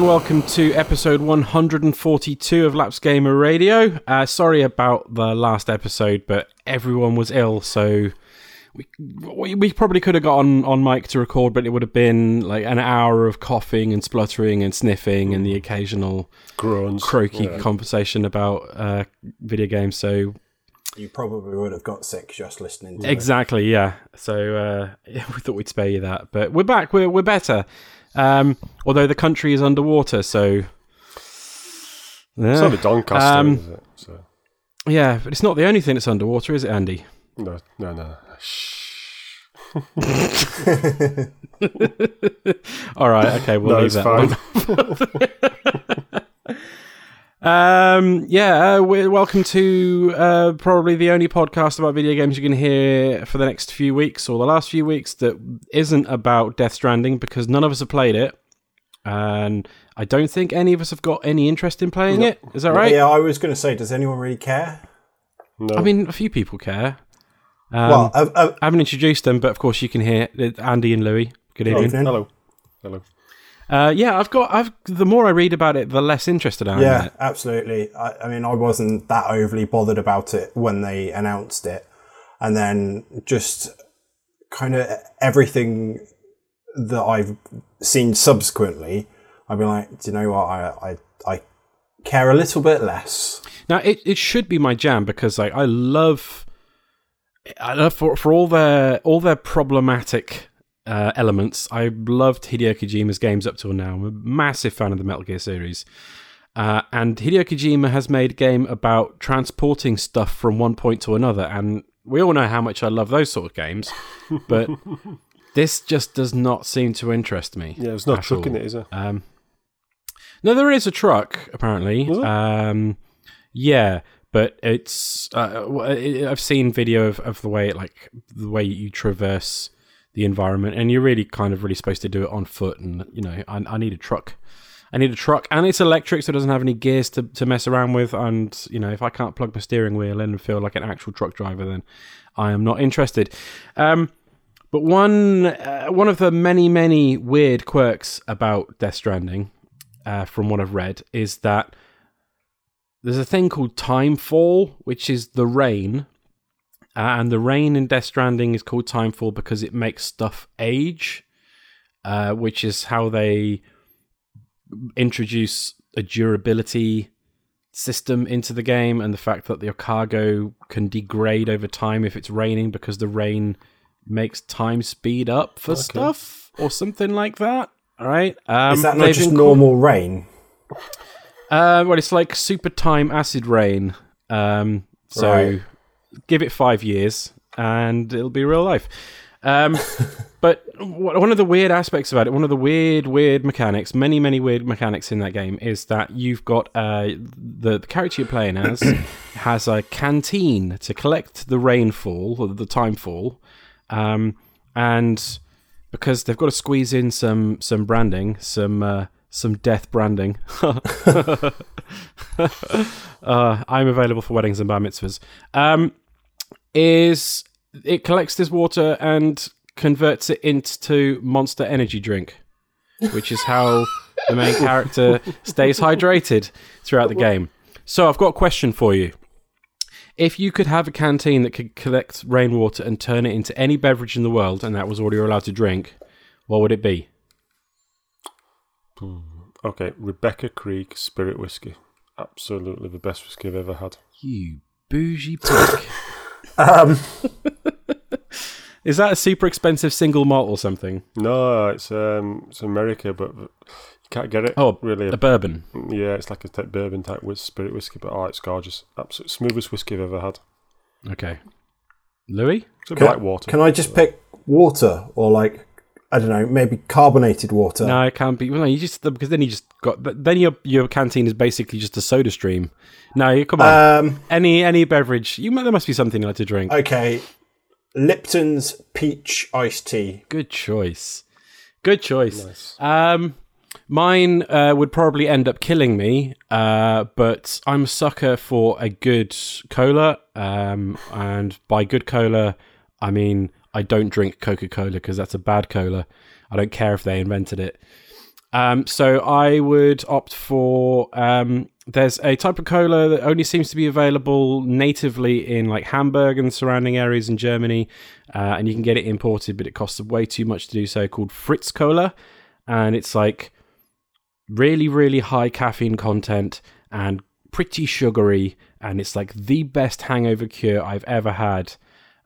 and welcome to episode 142 of Laps Gamer Radio. Uh, sorry about the last episode, but everyone was ill, so we, we, we probably could have got on, on mic to record, but it would have been like an hour of coughing and spluttering and sniffing and the occasional Groans. croaky Yeah. conversation about uh, video games. So You probably would have got sick just listening to it. Exactly, yeah. So uh, yeah, we thought we'd spare you that, but we're back. We're we're better. Um, although the country is underwater, so It's yeah. only Doncaster, Um, is it? So, yeah, but it's not the only thing that's underwater, is it, Andy? no, no, no. Shh. All right, okay, we'll No, leave it's that. fine. Um, yeah, uh, we welcome to uh, probably the only podcast about video games you can hear for the next few weeks or the last few weeks that isn't about Death Stranding because none of us have played it, and I don't think any of us have got any interest in playing it. Is that right? Yeah, I was going to say, does anyone really care? No. I mean, a few people care. Um, well, uh, uh, I haven't introduced them, but of course you can hear it's Andy and Louis. Good evening. evening. hello. Hello. Uh, yeah, I've got. I've the more I read about it, the less interested I am. in yeah, it. absolutely. I, I mean, I wasn't that overly bothered about it when they announced it, and then just kind of everything that I've seen subsequently, I've been like, do you know what? I I, I care a little bit less. Now it, it should be my jam because like I love, I love for for all their all their problematic uh, elements. I loved Hideo Kojima's games up till now. I'm a massive fan of the Metal Gear series. Uh, and Hideo Kojima has made a game about transporting stuff from one point to another, and we all know how much I love those sort of games. But this just does not seem to interest me. Yeah, there's no truck in it, is there? Um, no, there is a truck apparently. Um, yeah, but it's uh, I've seen video of, of the way it like the way you traverse the environment, and you're really kind of really supposed to do it on foot. And you know, I, I need a truck. I need a truck, and it's electric, so it doesn't have any gears to, to mess around with. And you know, if I can't plug my steering wheel in and feel like an actual truck driver, then I am not interested. Um, but one uh, one of the many many weird quirks about Death Stranding, uh, from what I've read, is that there's a thing called timefall, which is the rain, uh, and the rain in Death Stranding is called timefall because it makes stuff age, uh, which is how they introduce a durability system into the game, and the fact that your cargo can degrade over time if it's raining because the rain makes time speed up for stuff or something like that. All right. Um, Is that not just normal rain? uh, well, it's like super time acid rain. Um, so Right. Give it five years and it'll be real life. Um, but one of the weird aspects about it, one of the weird, weird mechanics, many, many weird mechanics in that game is that you've got uh, the, the character you're playing as has a canteen to collect the rainfall or the timefall. Um, and because they've got to squeeze in some some branding, some uh, some death branding. uh, I'm available for weddings and bar mitzvahs. Um, is it collects this water and converts it into Monster Energy drink, which is how the main character stays hydrated throughout the game. So I've got a question for you. If you could have a canteen that could collect rainwater and turn it into any beverage in the world, and that was all you're allowed to drink, what would it be? Hmm, okay, Rebecca Creek Spirit Whiskey. Absolutely the best whiskey I've ever had. You bougie prick. Um, Is that a super expensive single malt or something? No, it's um, it's America, but you can't get it. Oh, really? A bourbon. yeah, it's like a type bourbon type with spirit whiskey, but oh, it's gorgeous. Absolute smoothest whiskey I've ever had. Okay. Louis? It's a Can- black water. can I just pick water or like I don't know, maybe carbonated water? No, it can't be. Well, no, you just because then you just got. Then your your canteen is basically just a Soda Stream. No, come on. Um, any any beverage. You there must be something you like to drink. okay, Lipton's peach iced tea. Good choice. Good choice. Um, mine uh, would probably end up killing me, uh, but I'm a sucker for a good cola. Um, and by good cola, I mean I don't drink Coca Cola because that's a bad cola. I don't care if they invented it. Um, so I would opt for. Um, there's a type of cola that only seems to be available natively in like Hamburg and surrounding areas in Germany, uh, and you can get it imported, but it costs way too much to do so. Called Fritz Cola, and it's like really, really high caffeine content and pretty sugary, and it's like the best hangover cure I've ever had.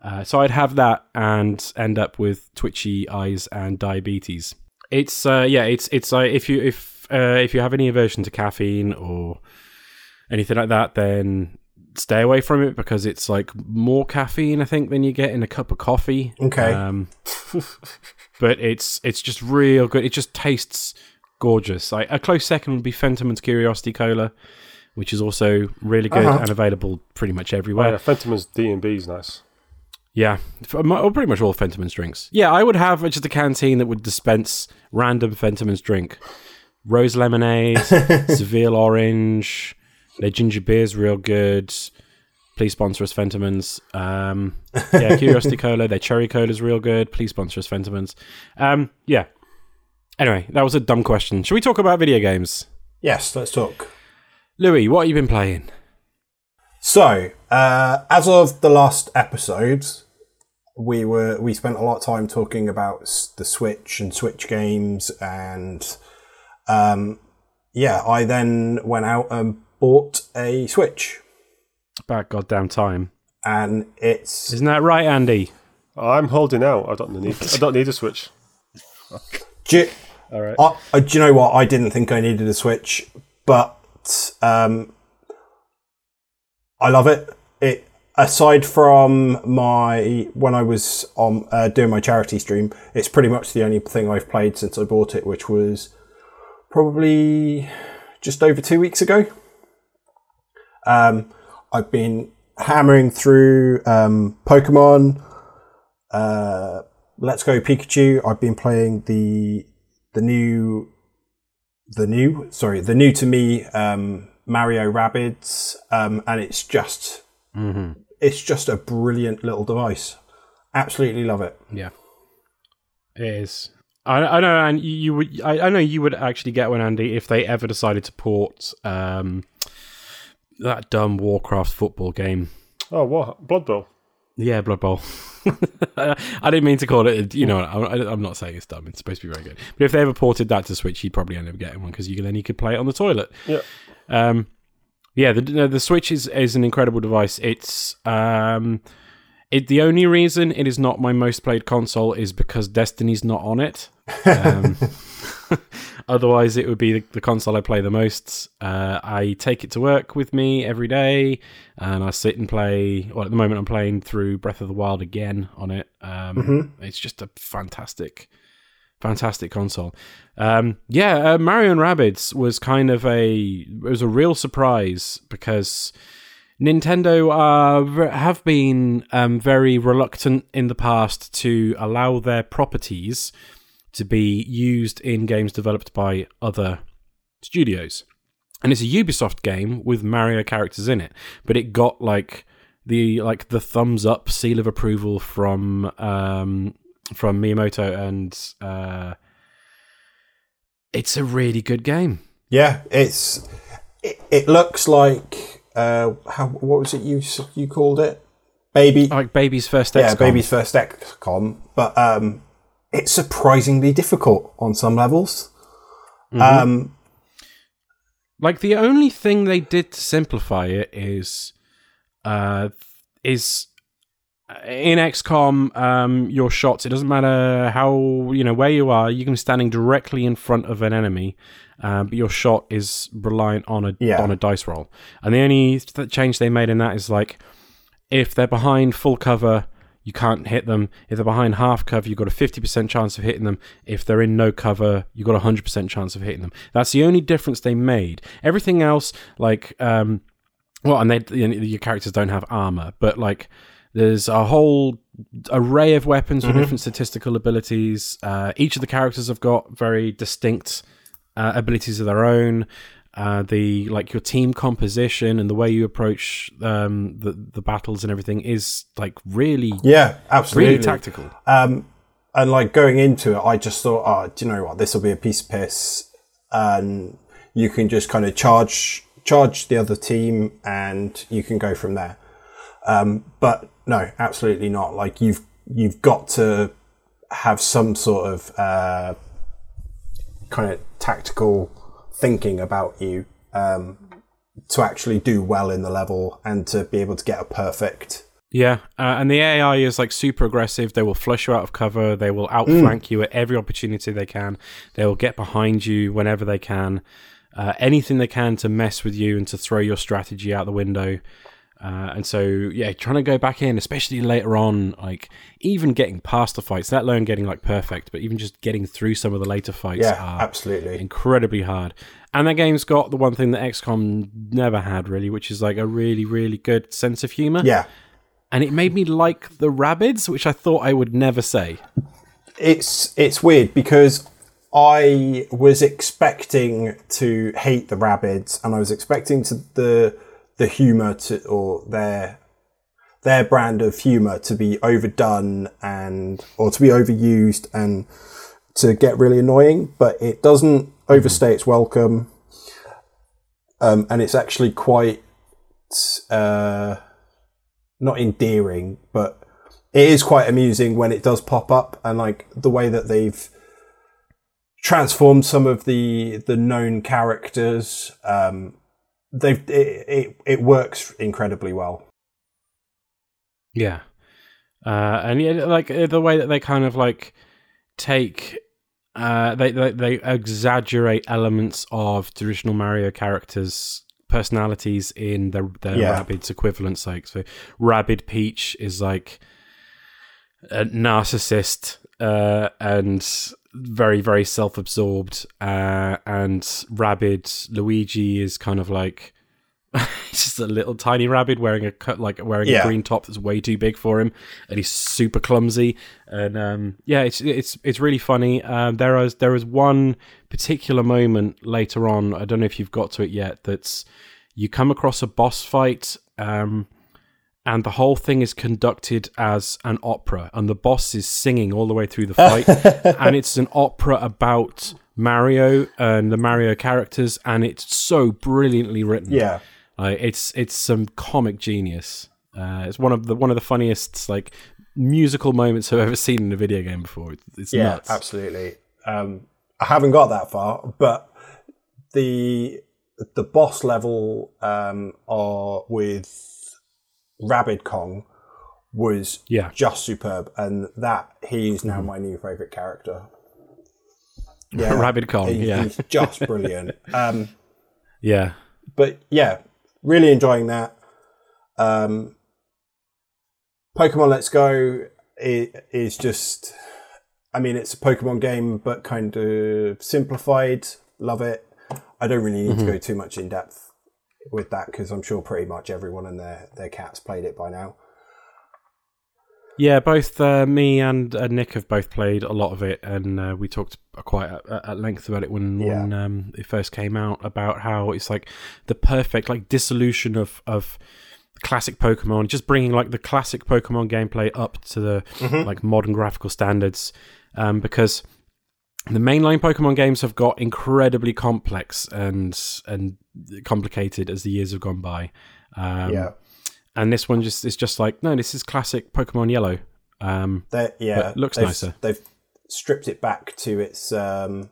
Uh, so I'd have that and end up with twitchy eyes and diabetes. It's uh, yeah, it's it's like if you if uh, if you have any aversion to caffeine or anything like that, then stay away from it because it's like more caffeine I think than you get in a cup of coffee. Okay. Um, but it's it's just real good. It just tastes gorgeous. Like a close second would be Fentiman's Curiosity Cola, which is also really good Uh-huh. and available pretty much Oh, everywhere. yeah, Fentiman's D and B is nice. Yeah, mo- well, pretty much all Fentiman's drinks. Yeah, I would have just a canteen that would dispense random Fentiman's drink. Rose lemonade, Seville orange, their ginger beer's real good. Please sponsor us, Fentiman's. Um, yeah, Curiosity Cola, their cherry cola's real good. Please sponsor us, Fentiman's. Um, yeah. Anyway, that was a dumb question. Should we talk about video games? yes, let's talk. Louis, what have you been playing? So, uh, as of the last episode, we were we spent a lot of time talking about the Switch and Switch games, and um, yeah, I then went out and bought a Switch, About goddamn time. and it's Isn't that right, Andy? I'm holding out. I don't need. I don't need a Switch. do, you- All right. I, I, do you know what? I didn't think I needed a Switch, but um, I love it. It aside from my when I was on uh, doing my charity stream, it's pretty much the only thing I've played since I bought it, which was probably just over two weeks ago. Um, I've been hammering through um, Pokemon. Uh, Let's Go Pikachu. I've been playing the the new the new sorry the new to me um, Mario Rabbids, um, and it's just it's just a brilliant little device. Absolutely love it. Yeah, it is. I, I know, and you, you would. I, I know you would actually get one, Andy, if they ever decided to port um, that dumb Warcraft football game. Oh, what Blood Bowl? Yeah, Blood Bowl. I didn't mean to call it. You know, I, I'm not saying it's dumb. It's supposed to be very good. But if they ever ported that to Switch, you'd probably end up getting one because you then you could play it on the toilet. Yeah. Um, yeah, the the the Switch is is an incredible device. It's um, it the only reason it is not my most played console is because Destiny's not on it. Um, otherwise, it would be the, the console I play the most. Uh, I take it to work with me every day, and I sit and play. Well, at the moment, I'm playing through Breath of the Wild again on it. Um, It's just a fantastic, fantastic console. Um, yeah, uh, Mario and Rabbids was kind of a it was a real surprise because Nintendo uh, have been um, very reluctant in the past to allow their properties to be used in games developed by other studios. And it's a Ubisoft game with Mario characters in it, but it got like the like the thumbs up seal of approval from um, from Miyamoto, and uh, it's a really good game. Yeah, it's it, it looks like uh, how what was it you you called it? Baby Like baby's first yeah, baby's first XCOM, but um, it's surprisingly difficult on some levels. Um, Like the only thing they did to simplify it is, uh, is in XCOM, um, your shots. It doesn't matter how you know where you are. You can be standing directly in front of an enemy, uh, but your shot is reliant on a Yeah. on a dice roll. And the only th- change they made in that is like, if they're behind full cover. You can't hit them. If they're behind half cover, you've got a 50% chance of hitting them. If they're in no cover, you've got a 100% chance of hitting them. That's the only difference they made. Everything else, like, um, well, and they, you know, your characters don't have armor, but like, there's a whole array of weapons with different statistical abilities. Uh, each of the characters have got very distinct uh, abilities of their own. Uh, the like your team composition and the way you approach um, the the battles and everything is like really yeah, absolutely. really tactical. Um, and like going into it, I just thought, oh, do you know what? This will be a piece of piss. and you can just kind of charge charge the other team, and you can go from there. Um, but no, absolutely not. Like you've you've got to have some sort of uh, kind of tactical thinking about you um, to actually do well in the level and to be able to get a perfect. Yeah, uh, and the AI is like super aggressive. They will flush you out of cover. They will outflank you at every opportunity they can. They will get behind you whenever they can. Uh, anything they can to mess with you and to throw your strategy out the window. Uh, and so, yeah, trying to go back in, especially later on, like even getting past the fights, let alone getting like perfect, but even just getting through some of the later fights Yeah, are absolutely. incredibly hard. And that game's got the one thing that XCOM never had, really, which is like a really, really good sense of humor. Yeah, And it made me like the Rabbids, which I thought I would never say. it's it's weird because I was expecting to hate the rabbits, and I was expecting to the the humor to or their their brand of humor to be overdone and or to be overused and to get really annoying, but it doesn't overstay its welcome. Um, and it's actually quite uh, not endearing, but it is quite amusing when it does pop up and like the way that they've transformed some of the the known characters um they've it, it, it works incredibly well Yeah. Uh, and yeah, like uh, the way that they kind of like take, uh, they, they they exaggerate elements of traditional Mario characters' personalities in their their Yeah. Rabbids equivalents. Like so, Rabbid Peach is like a narcissist uh, and very very self absorbed, uh, and Rabbid Luigi is kind of like. Just a little tiny rabbit wearing a cut like wearing Yeah. a green top that's way too big for him, and he's super clumsy. And um, yeah, it's it's it's really funny. Um, there is there is one particular moment later on. I don't know if you've got to it yet. That's you come across a boss fight, um, and the whole thing is conducted as an opera, and the boss is singing all the way through the fight, and it's an opera about Mario and the Mario characters, and it's so brilliantly written. yeah Like it's it's some comic genius. Uh, it's one of the one of the funniest like musical moments I've ever seen in a video game before. It's, it's yeah nuts. absolutely um i haven't got that far but the the boss level um are with Rabbid Kong was Yeah. just superb and that he's now my new favorite character yeah Rabbid Kong, he- yeah. he's just brilliant um Yeah, but yeah, really enjoying that. Um, Pokemon Let's Go is just, I mean, it's a Pokemon game, but kind of simplified. Love it. I don't really need to go too much in depth with that because I'm sure pretty much everyone and their their cats played it by now. yeah. Both uh, me and uh, Nick have both played a lot of it, and uh, we talked quite at, at length about it when Yeah. when um, it first came out. About how it's like the perfect like dissolution of of classic Pokemon, just bringing like the classic Pokemon gameplay up to the like modern graphical standards, um, because the mainline Pokemon games have got incredibly complex and and complicated as the years have gone by. Um, yeah, and this one just is just like no, this is classic Pokemon Yellow. Um, they yeah looks they've, nicer. They've stripped it back to its um,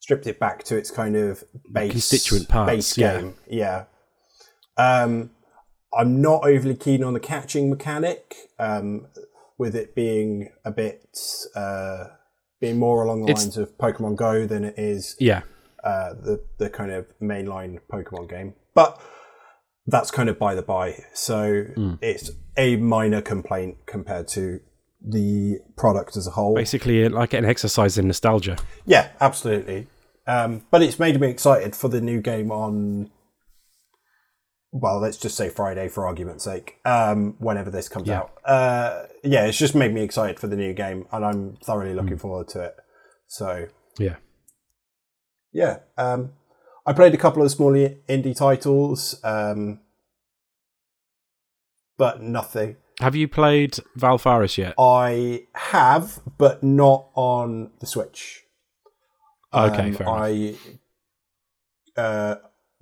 stripped it back to its kind of base Constituent parts, base yeah. game. Yeah. Um, I'm not overly keen on the catching mechanic, um, with it being a bit uh, being more along the It's- lines of Pokemon Go than it is yeah, uh, the the kind of mainline Pokemon game. But that's kind of by the by. So Hmm. it's a minor complaint compared to the product as a whole. basically like an exercise in nostalgia. Yeah, absolutely. Um, but it's made me excited for the new game on. Well, let's just say Friday for argument's sake. Um, whenever this comes Yeah. out, uh, yeah, it's just made me excited for the new game, and I'm thoroughly looking Hmm. forward to it. So Yeah, yeah, um, I played a couple of small indie titles, um, but nothing. have you played Valfaris yet? I have, but not on the Switch. Okay, Um, fair enough. I uh,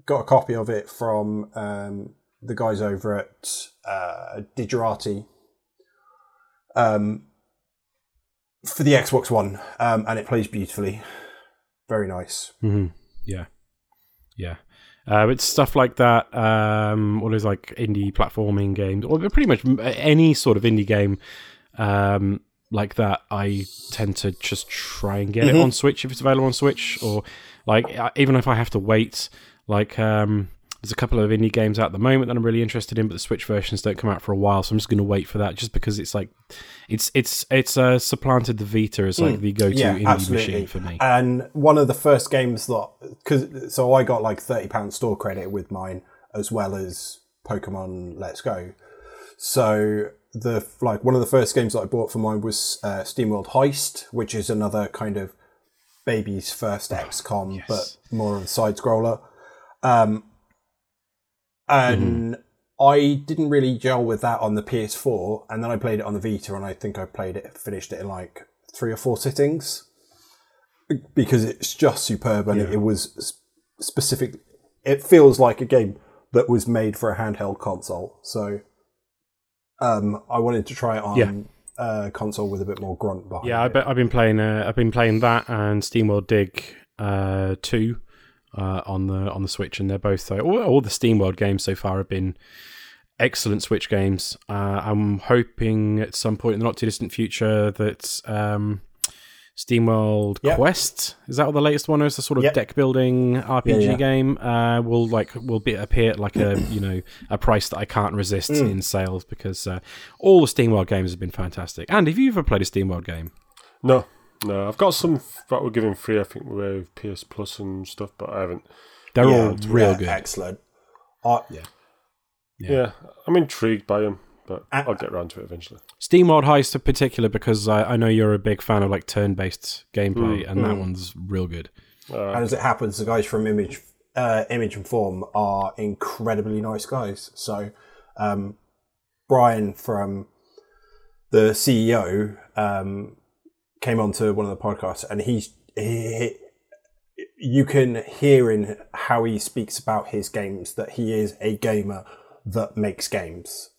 got a copy of it from um, the guys over at uh, Digerati um, for the Xbox One, um, and it plays beautifully. Very nice. hmm Yeah, yeah. Uh, it's stuff like that. Um, what is like indie platforming games, or pretty much any sort of indie game um, like that. I tend to just try and get it Mhm. on Switch if it's available on Switch, or like uh, even if I have to wait. Like um, there's a couple of indie games out at the moment that I'm really interested in, but the Switch versions don't come out for a while, so I'm just going to wait for that. Just because it's like it's it's it's uh, supplanted the Vita as like the go-to yeah, indie absolutely. machine for me. And one of the first games that, cause, so I got like thirty pound store credit with mine, as well as Pokemon Let's Go. So the like one of the first games that I bought for mine was uh, SteamWorld Heist, which is another kind of baby's first XCOM, but more of a side scroller. Um, and I didn't really gel with that on the PS4, and then I played it on the Vita, and I think I played it, finished it in like three or four sittings because it's just superb, and it, it was specific. It feels like a game that was made for a handheld console, so um, I wanted to try it on Yeah. a console with a bit more grunt behind Yeah, I I've been playing. Uh, I've been playing that and SteamWorld Dig uh, two uh, on the on the Switch, and they're both uh, all, all the SteamWorld games so far have been excellent Switch games. Uh, I'm hoping at some point in the not too distant future that um, SteamWorld Yep. Quest is that what the latest one is? The sort of Yep. deck building RPG Yeah, yeah. game uh, will like will be appear at like a you know a price that I can't resist Mm. in sales because uh, all the SteamWorld games have been fantastic. And have you ever played a SteamWorld game? No, no. I've got some f- that were giving free. I think with PS Plus and stuff, but I haven't. They're Yeah, all real yeah, good. excellent. I, Yeah. Yeah, I'm intrigued by them, but Uh, I'll get around to it eventually. SteamWorld Heist in particular because I, I know you're a big fan of like turn-based gameplay, Mm, and that one's real good. Uh, And as it happens, the guys from Image, uh, Image and Form are incredibly nice guys. So, um, Brian from the CEO um, came onto one of the podcasts, and he's he, he- you can hear in how he speaks about his games that he is a gamer that makes games,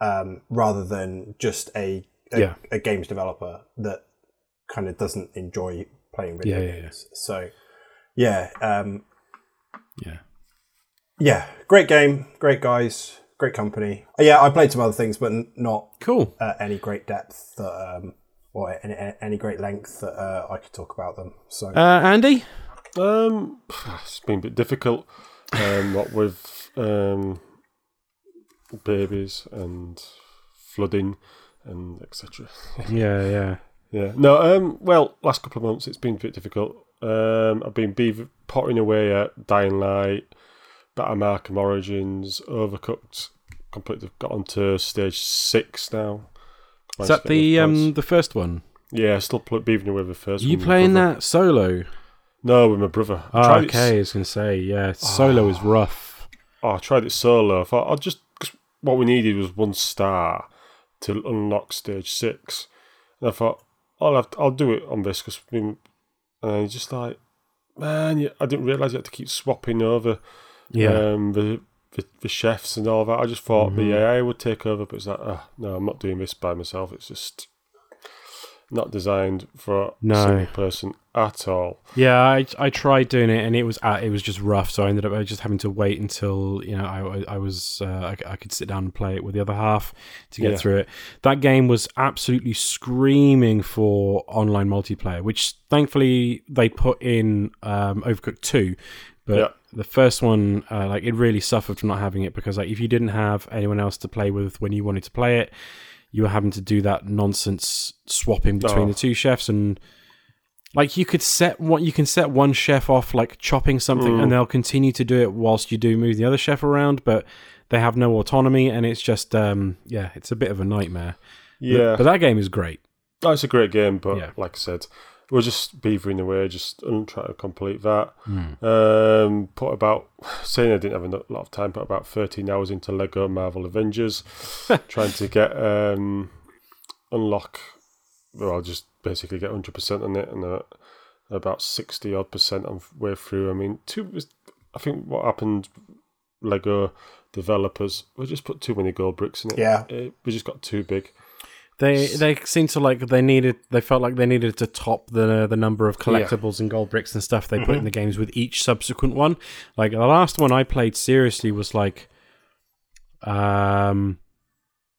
um, rather than just a a, Yeah. a games developer that kind of doesn't enjoy playing video Yeah, yeah, games. So, yeah, um, Yeah. yeah, great game, great guys, great company. Uh, Yeah, I played some other things, but not Cool. at any great depth that, um, or any, any great length that uh, I could talk about them. So, Uh, Andy? Um, it's been a bit difficult. Um, what with um, babies and flooding and etc. Yeah, yeah. Yeah. No. Um. Well, last couple of months it's been a bit difficult. Um. I've been beav- potting away at Dying Light, Batman Arkham Origins, Overcooked. Completely got onto stage six now. Is that the um the first one? Yeah, still pl- beaving away with the first. Are you playing that solo? No, with my brother. I Oh, it okay, I was gonna say yeah. Solo is rough. Oh, I tried it solo. I thought I'll just 'cause what we needed was one star to unlock stage six, and I thought I'll have to, I'll do it on this because and just like man, I didn't realize you had to keep swapping over Yeah. um, the, the the chefs and all that. I just thought Mm-hmm. the AI would take over, but it's like oh, no, I'm not doing this by myself. It's just not designed for No. a single person at all. Yeah, I I tried doing it and it was uh, it was just rough. So I ended up just having to wait until you know I I was uh, I, I could sit down and play it with the other half to get Yeah. through it. That game was absolutely screaming for online multiplayer, which thankfully they put in um, Overcooked two. But Yeah. the first one, uh, like it really suffered from not having it because like if you didn't have anyone else to play with when you wanted to play it, you were having to do that nonsense swapping between Oh. the two chefs and like you could set what you can set one chef off like chopping something Mm. and they'll continue to do it whilst you do move the other chef around but they have no autonomy and it's just um yeah it's a bit of a nightmare But- Yeah, but, that game is great Oh, it's a great game, but Yeah. like I said, we're just beavering away, just trying to complete that. Hmm. Um, put about saying I didn't have a lot of time, put about thirteen hours into Lego Marvel Avengers, trying to get um, unlock. Well, just basically get hundred percent on it, and uh, about sixty odd percent on way through. I mean, too. I think what happened, Lego developers, we just put too many gold bricks in it. Yeah. It- we just got too big. They they seem to like they needed they felt like they needed to top the the number of collectibles and gold bricks and stuff they put in the games with each subsequent one. Like the last one I played seriously was like um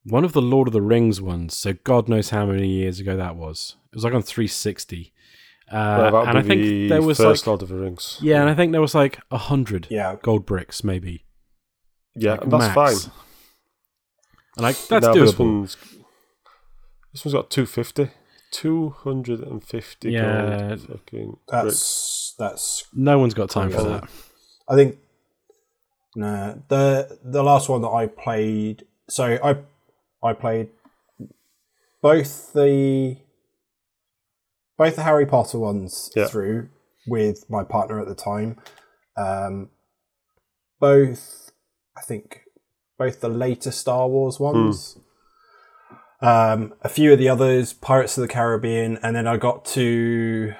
one of the Lord of the Rings ones. So God knows how many years ago that was. It was like on 360. Uh, Well, and I think the there was first like Lord of the Rings. yeah, and I think there was like a hundred Yeah. gold bricks maybe. yeah, like, that's max. fine. And like that's now doable. this one's this one's got 250 250 Yeah. gold fucking bricks. That's that's. no one's got time for that. I think. Nah, the the last one that I played. So I I played both the both the Harry Potter ones Yeah. through with my partner at the time. Um, both, I think, both the later Star Wars ones. Um, a few of the others, Pirates of the Caribbean, and then I got to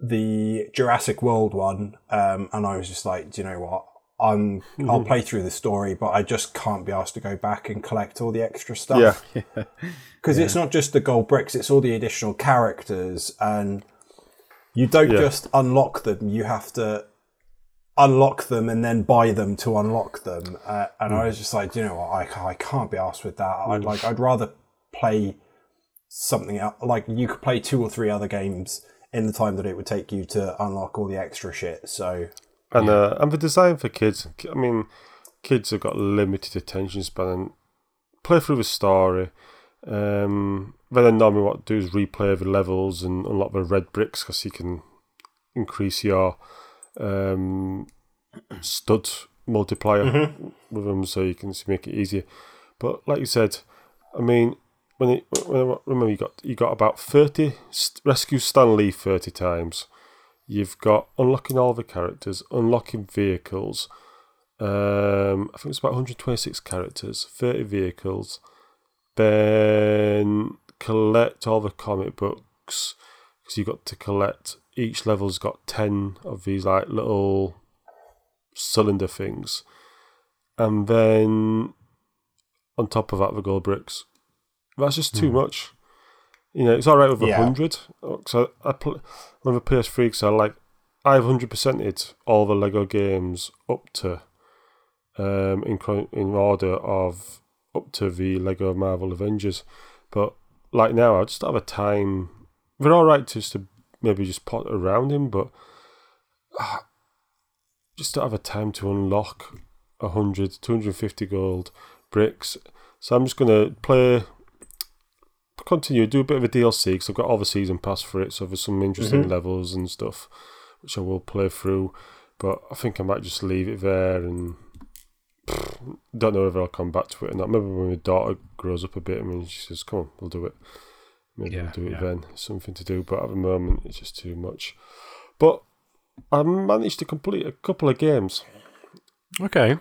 the Jurassic World one, um, and I was just like, do you know what? I'm, I'll play through the story, but I just can't be asked to go back and collect all the extra stuff yeah because it's not just the gold bricks; it's all the additional characters, and you don't Yeah. just unlock them; you have to unlock them and then buy them to unlock them. Uh, and I was just like, you know what, I, I can't be asked with that. I'd like, I'd rather play something else. Like you could play two or three other games in the time that it would take you to unlock all the extra shit. So and uh, and the design for kids I mean kids have got limited attention span play through the story um, then normally what do is replay the levels and unlock the red bricks because you can increase your um, stud multiplier with them so you can make it easier but like you said I mean when it when I remember you got you got about 30 rescue Stan Lee 30 times You've got unlocking all the characters, unlocking vehicles. Um, I think it's about 126 characters, 30 vehicles. Then collect all the comic books because you've got to collect. Each level's got 10 of these like little cylinder things, and then on top of that, the gold bricks. That's just too much. You know, it's all right with a Yeah. hundred. So I play on the PS3 because I like I've hundred percented all the Lego games up to um in in order of up to the Lego Marvel Avengers, but like now I just have a time. They're all right to just to maybe just pot around him, but ah, just don't have a time to unlock 100, 250 gold bricks. So I'm just gonna play continue do a bit of a DLC because I've got all the season pass for it, so there's some interesting levels and stuff which I will play through. But I think I might just leave it there and pff, don't know whether I'll come back to it or not. Maybe when my daughter grows up a bit, I mean, she says, "Come on, we'll do it." Maybe Yeah, we'll do it yeah. then. Something to do, but at the moment it's just too much. But I managed to complete a couple of games. Okay.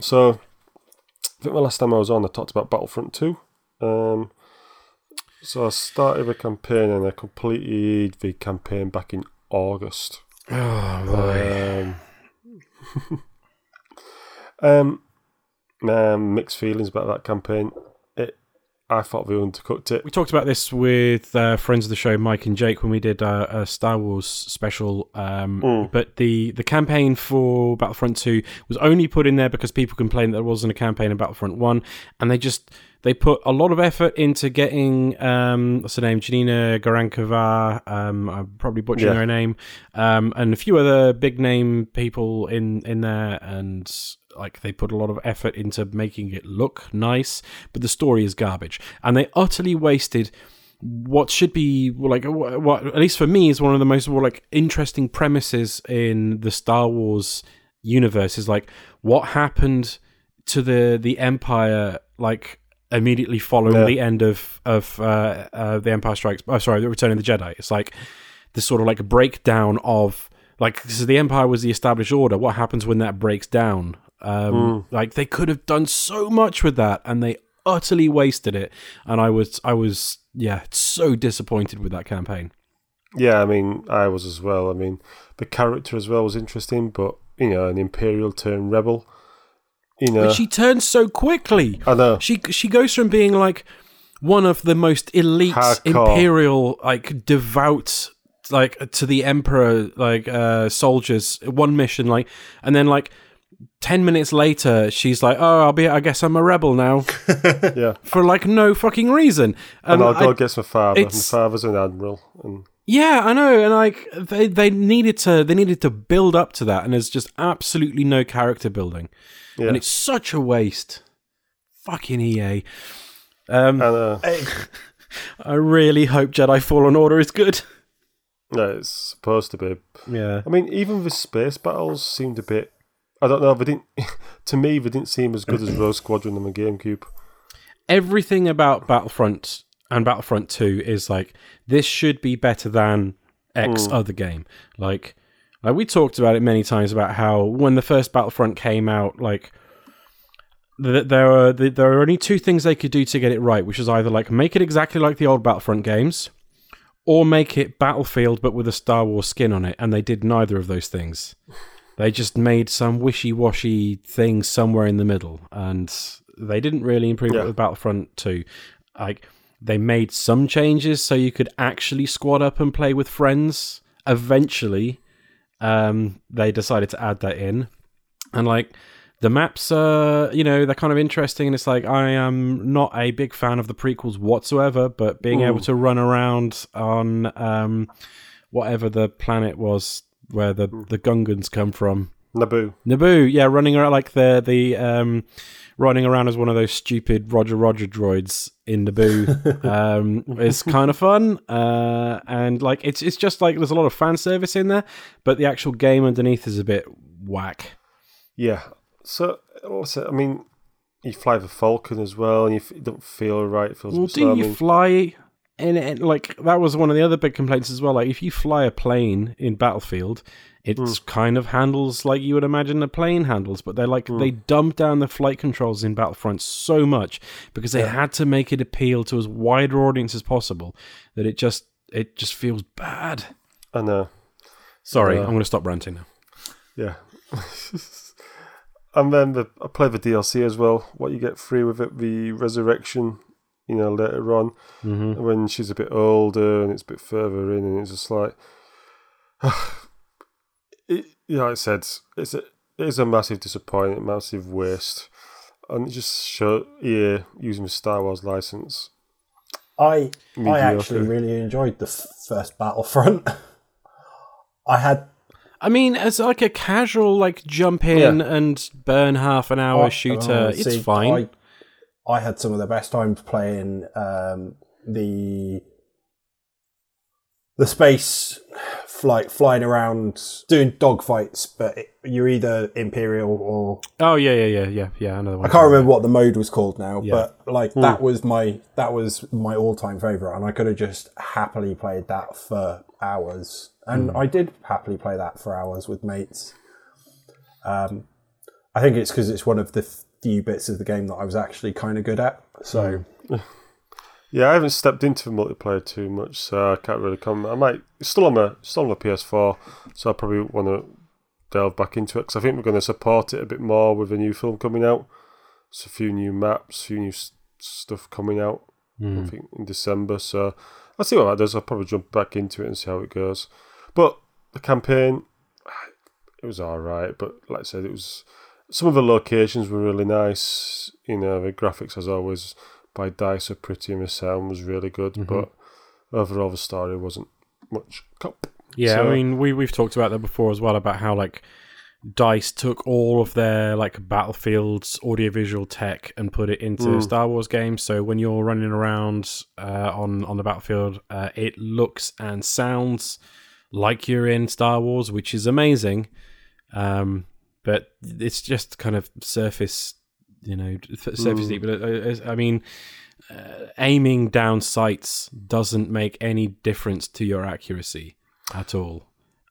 So I think the last time I was on, I talked about Battlefront Two. Um, so I started the campaign and I completed the campaign back in August. Oh Um, um, um, mixed feelings about that campaign. I thought they undercooked it. We talked about this with uh, friends of the show, Mike and Jake, when we did uh, a Star Wars special. Um, Mm. But the, the campaign for Battlefront Two was only put in there because people complained that there wasn't a campaign in Battlefront One, and they just they put a lot of effort into getting um, what's her name, Janina Garankova. Um, I'm probably butchering Yeah. her name, um, and a few other big name people in in there, and like they put a lot of effort into making it look nice, but the story is garbage, and they utterly wasted what should be like what, at least for me is one of the most well, like interesting premises in the Star Wars universe is like what happened to the the Empire like immediately following Yeah. the end of of uh, uh, the Empire Strikes. Oh, sorry, the Return of the Jedi. It's like this sort of like breakdown of like so the Empire was the established order. What happens when that breaks down? Um, Like they could have done so much with that, and they utterly wasted it. And I was I was yeah so disappointed with that campaign. Yeah, I mean, I was as well. I mean, the character as well was interesting, but you know, an imperial turned rebel. You know, But she turns so quickly. I know. She she goes from being like one of the most elite Hardcore. imperial like devout like to the emperor like uh soldiers one mission like and then like 10 minutes later she's like oh I'll be I guess I'm a rebel now yeah, for like no fucking reason and and I'll go I- against my father. My father's an admiral, and yeah I know and like they they needed to they needed to build up to that and there's just absolutely no character building yeah, and it's such a waste fucking EA um and uh, I really hope Jedi Fallen Order is good. no, it's supposed to be. Yeah. I mean, even the space battles seemed a bit. I don't know. They didn't. to me, they didn't seem as good as Rogue Squadron on the GameCube. Everything about Battlefront and Battlefront 2 is like this should be better than X hmm. other game. Like like we talked about it many times about how when the first Battlefront came out like th- there are th- there are only two things they could do to get it right, which is either like make it exactly like the old Battlefront games or make it Battlefield but with a Star Wars skin on it and they did neither of those things. They just made some wishy-washy thing somewhere in the middle, and they didn't really improve Yeah. it with Battlefront 2. Like they made some changes so you could actually squad up and play with friends. Eventually, um, they decided to add that in, and like the maps are, you know, they're kind of interesting. And it's like I am not a big fan of the prequels whatsoever, but being able to run around on um, whatever the planet was where the the Gungans come from. Naboo. Naboo, yeah, running around like the the um, running around as one of those stupid Roger Roger droids in Naboo um, is kind of fun, uh, and like it's it's just like there's a lot of fan service in there, but the actual game underneath is a bit whack. Yeah. So, also, I mean, you fly the Falcon as well, and you f- don't feel right. It feels Well, do you I mean, fly in it? Like that was one of the other big complaints as well. Like if you fly a plane in Battlefield, it hmm. kind of handles like you would imagine a plane handles, but they're like they hmm. dumbed down the flight controls in Battlefront so much because they had to make it appeal to as wider audience as possible that it just it just feels bad. I know. Sorry, Yeah. I'm going to stop ranting now. Yeah. and then the, I play the DLC as well. What you get free with it, the resurrection, you know, later on Mm-hmm. when she's a bit older and it's a bit further in, and it's just like, it, you know, like I said, it's a it is a massive disappointment, massive waste, and it just show EA using the Star Wars license. I I actually really enjoyed the f- first Battlefront. I had I mean, as like a casual like jump in and burn half an hour I- shooter, oh, it's see, fine. I, I had some of the best times playing um, the the space flight, flying around, doing dogfights. But it, you're either Imperial or Oh yeah, yeah, yeah, yeah, yeah. Another one. I can't remember what the mode was called now. Yeah. But like that was my that was my all time favorite, and I could have just happily played that for hours. And I did happily play that for hours with mates. Um, I think it's because it's one of the few bits of the game that I was actually kind of good at. So hmm. Yeah, I haven't stepped into the multiplayer too much, so I can't really comment. I might still on my still on my PS4, so I probably want to delve back into it because I think we're going to support it a bit more with a new film coming out. It's a few new maps, a few new s- stuff coming out. I hmm. think in December, so I'll see what that does. I'll probably jump back into it and see how it goes. But the campaign, it was all right. But like I said, it was some of the locations were really nice. You know, the graphics, as always, by Dice are pretty, and the sound was really good. But overall, the story wasn't much. Cop. Yeah, So- I mean, we we've talked about that before as well about how like Dice took all of their like Battlefield's audiovisual tech and put it into Star Wars games. So when you're running around uh, on on the battlefield, uh, it looks and sounds like you're in Star Wars, which is amazing. Um, but it's just kind of surface, you know, surface deep. But uh, uh, I mean, uh, aiming down sights doesn't make any difference to your accuracy at all.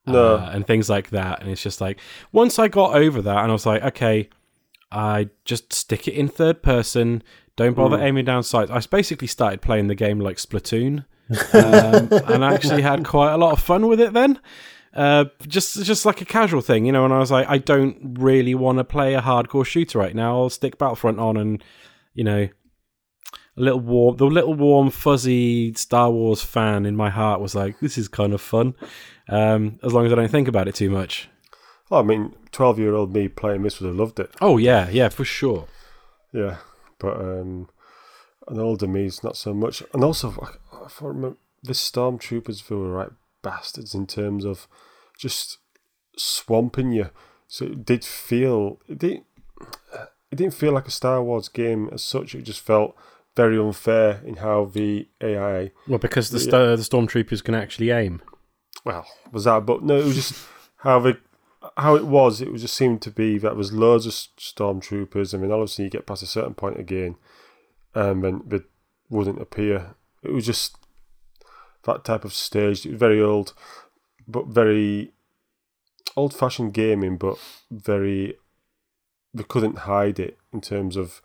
No. Uh, and things like that. And it's just like, once I got over that and I was like, okay, I just stick it in third person, don't bother aiming down sights. I basically started playing the game like Splatoon, um, and I actually had quite a lot of fun with it then. Uh, just just like a casual thing, you know. And I was like, I don't really want to play a hardcore shooter right now. I'll stick Battlefront on, and you know, a little warm, the little warm, fuzzy Star Wars fan in my heart was like, this is kind of fun, um, as long as I don't think about it too much. Well, I mean, twelve-year-old me playing this would have loved it. Oh yeah, yeah, for sure. Yeah, but um, an older me's not so much. And also, I, I remember this stormtroopers were right bastards in terms of just swamping you. So it did feel it didn't it didn't feel like a Star Wars game as such. It just felt very unfair in how the AI. Well, because the st- the stormtroopers can actually aim. Well, was that? But no, it was just how the how it was. It was just seemed to be that was loads of stormtroopers. I mean, obviously you get past a certain point again, um, and then they wouldn't appear. It was just that type of stage. Very old, but very old-fashioned gaming, but very. They couldn't hide it in terms of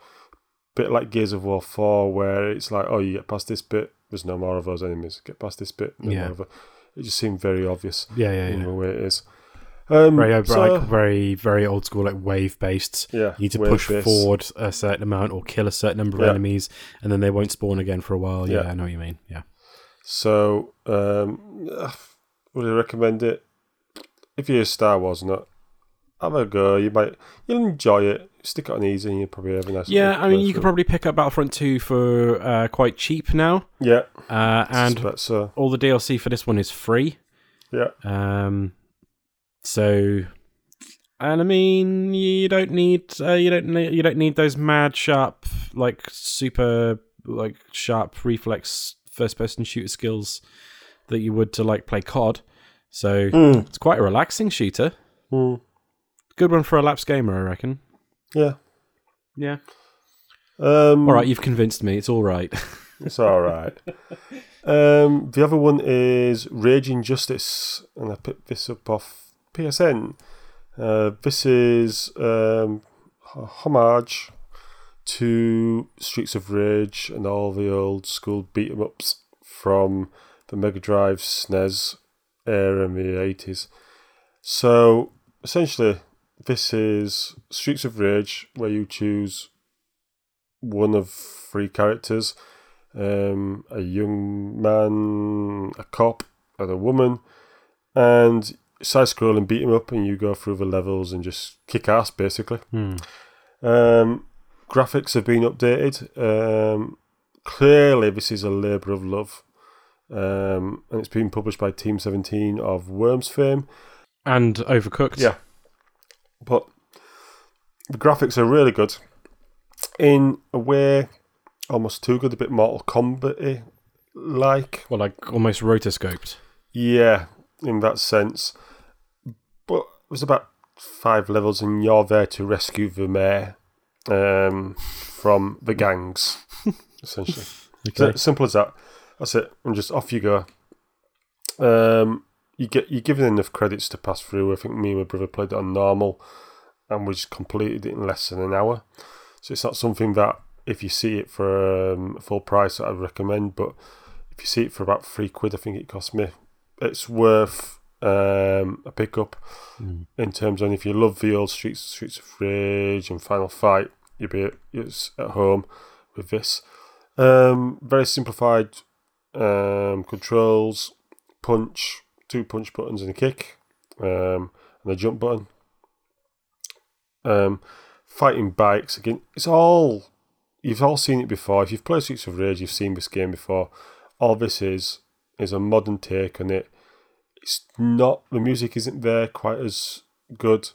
bit like Gears of War Four, where it's like, oh, you get past this bit, there's no more of those enemies. Get past this bit, no Yeah. more of it. It just seemed very obvious Yeah, yeah, in yeah. the way it is. Um, Very, so- like, very, very old school, like wave based. yeah, You need to push based. forward a certain amount or kill a certain number of Yeah. enemies, and then they won't spawn again for a while. Yeah, Yeah. I know what you mean. Yeah. So, um, would I recommend it? If you're a Star Wars nut, have a go. You might, you'll enjoy it. Stick it on easy, and you'll probably have a nice. Yeah, I mean, you could probably pick up Battlefront 2 for uh, quite cheap now, yeah, uh, and so all the DLC for this one is free. yeah, Um, so, and I mean, you don't need uh, you don't need you don't need those mad sharp like super like sharp reflex first person shooter skills that you would to like play COD. So Mm. it's quite a relaxing shooter. Mm, Good one for a lapsed gamer, I reckon. yeah. Yeah. Um, All right, you've convinced me. It's all right. It's all right. um, the other one is Raging Justice, and I picked this up off PSN. Uh, this is um, homage to Streets of Rage and all the old school beat 'em ups from the Mega Drive SNES era in the eighties. So essentially, this is Streets of Rage, where you choose one of three characters um, a young man, a cop, and a woman, and side scroll and beat him up, and you go through the levels and just kick ass basically. Hmm. Um, graphics have been updated. Um, clearly, this is a labour of love, um, and it's been published by Team Seventeen of Worms fame. And overcooked. Yeah. But the graphics are really good. In a way, almost too good, a bit Mortal Kombat like. Well, like almost rotoscoped. Yeah, in that sense. But it was about five levels, and you're there to rescue the mayor um, from the gangs, essentially. Okay. S- Simple as that. That's it. And just off you go. Um, you get you're given enough credits to pass through. I think me and my brother played it on normal, and we just completed it in less than an hour. So it's not something that if you see it for um, full price, I'd recommend. But if you see it for about three quid, I think it cost me. It's worth um, a pickup Mm. in terms of if you love the old Streets Streets of Rage and Final Fight, you'll be it's at home with this. Um, very simplified um, controls, punch, two punch buttons and a kick, um, and a jump button. Um, fighting bikes again. It's all you've all seen it before. If you've played Streets of Rage, you've seen this game before. All this is is a modern take on it. It's not the music isn't there quite as good,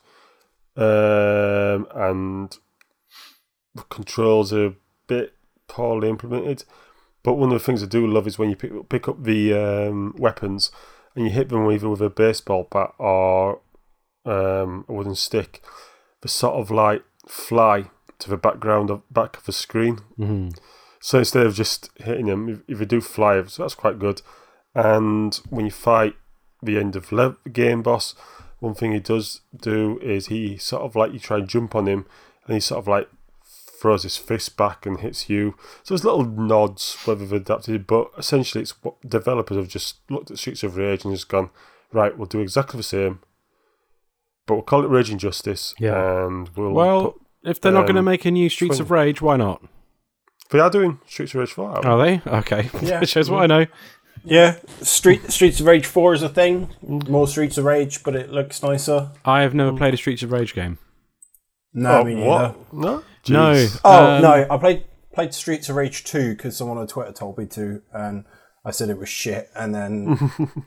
um, and controls are a bit poorly implemented. But one of the things I do love is when you pick pick up the um, weapons and you hit them either with a baseball bat or um, a wooden stick. They sort of like fly to the background of back of the screen. hmm So instead of just hitting them, if, if you do fly, so that's quite good. And when you fight the end of le- game boss, one thing he does do is he sort of like you try and jump on him, and he sort of like throws his fist back and hits you. So there's little nods where they've adapted, but essentially it's what developers have just looked at Streets of Rage and just gone, right, we'll do exactly the same, but we'll call it Raging Justice, Yeah. and we'll. Well, put, if they're not going to um, make a new Streets of Rage, why not? they are doing Streets of Rage 4. aren't they? Okay. Yeah. that shows what I know. Yeah, Street Streets of Rage Four is a thing. More Streets of Rage, but it looks nicer. I have never played a Streets of Rage game. No, Oh, me neither. what? No? No. Oh Um, no, I played played Streets of Rage two because someone on Twitter told me to, and I said it was shit, and then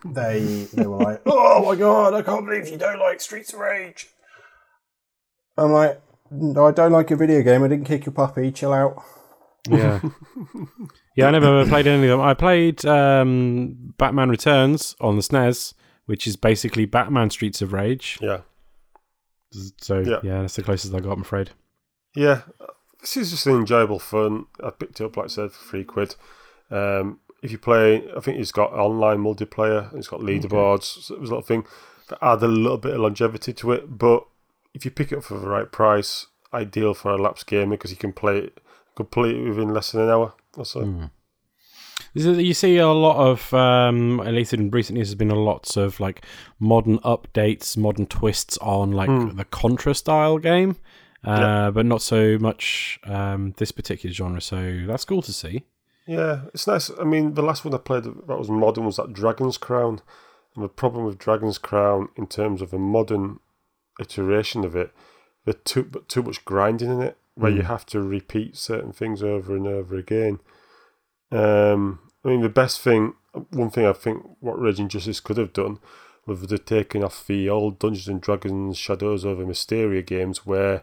they they were like, "Oh my god, I can't believe you don't like Streets of Rage." I'm like, "No, I don't like a video game. I didn't kick your puppy. Chill out." Yeah. yeah, I never played any of them. I played um, Batman Returns on the SNES, which is basically Batman Streets of Rage. Yeah. So, yeah, Yeah. that's the closest I got, I'm afraid. Yeah, this is just an enjoyable fun. I picked it up, like I said, for three quid. Um, if you play, I think it's got online multiplayer. It's got leaderboards. So it was a little thing that add a little bit of longevity to it. But if you pick it up for the right price, ideal for a lapsed gamer because you can play it complete within less than an hour or so. Is it- You see a lot of, um, at least in recent years, there's been a lots of like modern updates, modern twists on like Hmm. the Contra style game, uh, but not so much um, this particular genre. So that's cool to see. Yeah, it's nice. I mean, the last one I played that was modern was that Dragon's Crown. And the problem with Dragon's Crown, in terms of a modern iteration of it, there's too but too much grinding in it, where you have to repeat certain things over and over again. Um, I mean, the best thing, one thing I think what Raging Justice could have done, was the taking off the old Dungeons and Dragons Shadows over Mystara games, where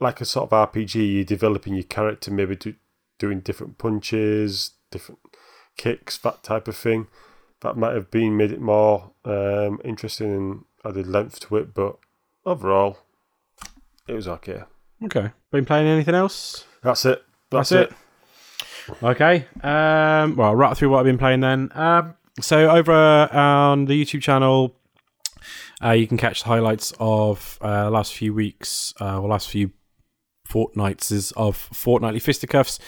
like a sort of RPG, you're developing your character, maybe do, doing different punches, different kicks, that type of thing. That might have been made it more um, interesting and added length to it, but overall, it was okay. Okay. Been playing anything else? That's it. That's, That's it. Okay. Um, well, I'll right through what I've been playing then. Um, so over on the YouTube channel, uh, you can catch the highlights of uh, last few weeks uh, or last few fortnights of fortnightly fisticuffs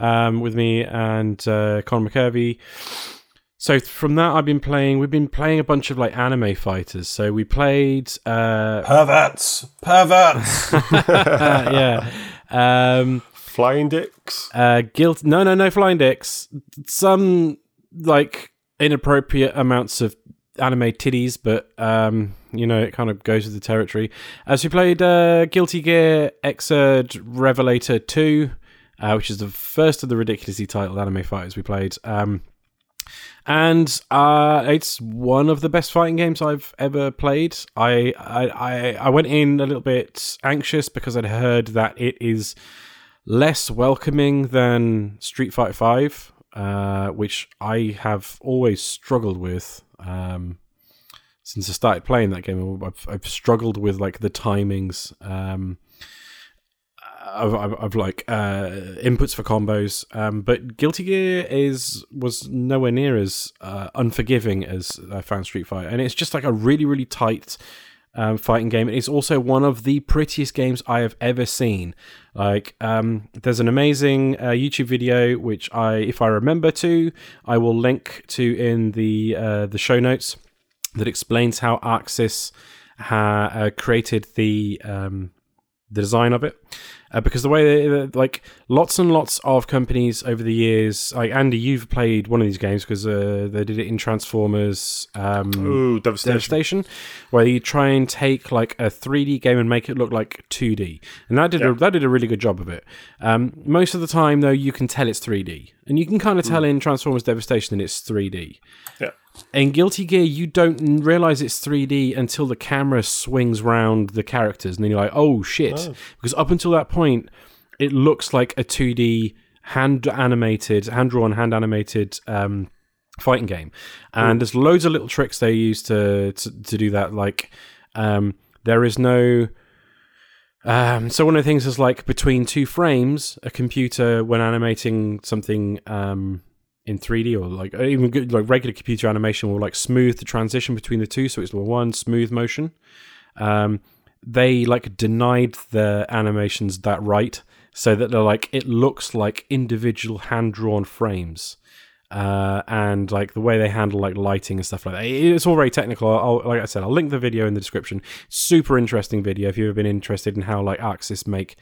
um, with me and uh, Conor McCurvey. So from that, I've been playing. We've been playing a bunch of like anime fighters. So we played. Uh, Perverts, perverts. yeah. Um, Flying dicks. Uh, guilt. No, no, no. Flying dicks. Some like inappropriate amounts of anime titties, but um, you know, it kind of goes with the territory. As we played uh, Guilty Gear Xrd Revelator Two, uh, which is the first of the ridiculously titled anime fighters we played. Um, and uh, it's one of the best fighting games I've ever played. I, I I I went in a little bit anxious because I'd heard that it is less welcoming than Street Fighter Five, uh, which I have always struggled with um, since I started playing that game. I've, I've struggled with like the timings. Um, of, of, of like uh, inputs for combos, um, but Guilty Gear is was nowhere near as uh, unforgiving as I found Street Fighter, and it's just like a really really tight um, fighting game. It's also one of the prettiest games I have ever seen. Like, um, there's an amazing uh, YouTube video which I, if I remember to, I will link to in the uh, the show notes that explains how ArcSys ha- uh, created the um, the design of it. Uh, because the way they, like lots and lots of companies over the years, like Andy, you've played one of these games because uh, they did it in Transformers. Um, Ooh, devastation. Devastation, where you try and take like a 3D game and make it look like 2D, and that did a, that did a really good job of it. Um, most of the time, though, you can tell it's 3D, and you can kind of tell in Transformers Devastation that it's 3D. Yeah. In Guilty Gear, you don't realize it's 3D until the camera swings round the characters, and then you're like, "Oh shit!" Because up until that point, it looks like a 2D hand animated, hand drawn, hand animated um, fighting game, and there's loads of little tricks they use to to, to do that. Like, um, there is no. Um, so one of the things is like between two frames, a computer when animating something um, in 3D or like even good, like regular computer animation will like smooth the transition between the two, so it's one smooth motion. Um, they like denied the animations that right, so that they're like it looks like individual hand drawn frames. Uh, and like the way they handle like lighting and stuff like that. It's all very technical. I'll, like I said, I'll link the video in the description. Super interesting video if you've ever been interested in how like ArcSys make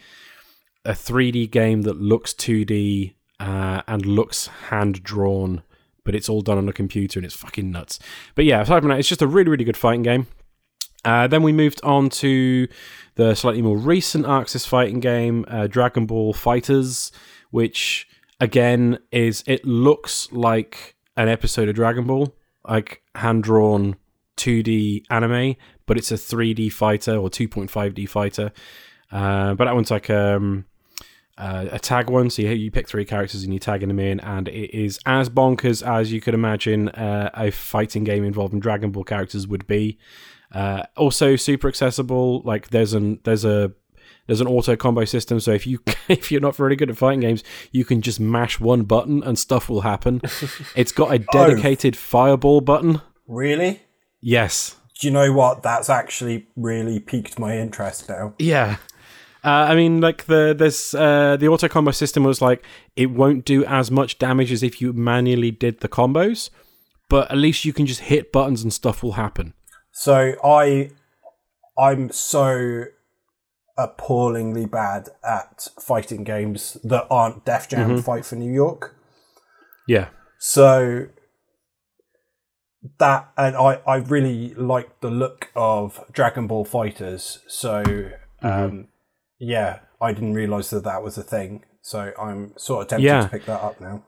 a 3D game that looks 2D uh, and looks hand drawn, but it's all done on a computer and it's fucking nuts. But yeah, aside from that, it's just a really really good fighting game. Uh, then we moved on to the slightly more recent ArcSys fighting game, uh, Dragon Ball FighterZ, which again is it looks like an episode of Dragon Ball, like hand drawn 2D anime, but it's a 3D fighter or 2.5D fighter. Uh, but that one's like um, uh, a tag one, so you, you pick three characters and you're tagging them in, and it is as bonkers as you could imagine uh, a fighting game involving Dragon Ball characters would be. Uh, also super accessible. Like there's an there's a there's an auto combo system, so if you if you're not very good at fighting games, you can just mash one button and stuff will happen. it's got a dedicated oh. fireball button. Really? Yes. Do you know what? That's actually really piqued my interest now. Yeah. Uh, I mean, like the there's uh, the auto combo system was like it won't do as much damage as if you manually did the combos, but at least you can just hit buttons and stuff will happen. So I, I'm so appallingly bad at fighting games that aren't Def Jam mm-hmm. Fight for New York. Yeah. So that and I I really like the look of Dragon Ball FighterZ. So mm-hmm. Yeah, I didn't realize that that was a thing. So I'm sort of tempted yeah. to pick that up now.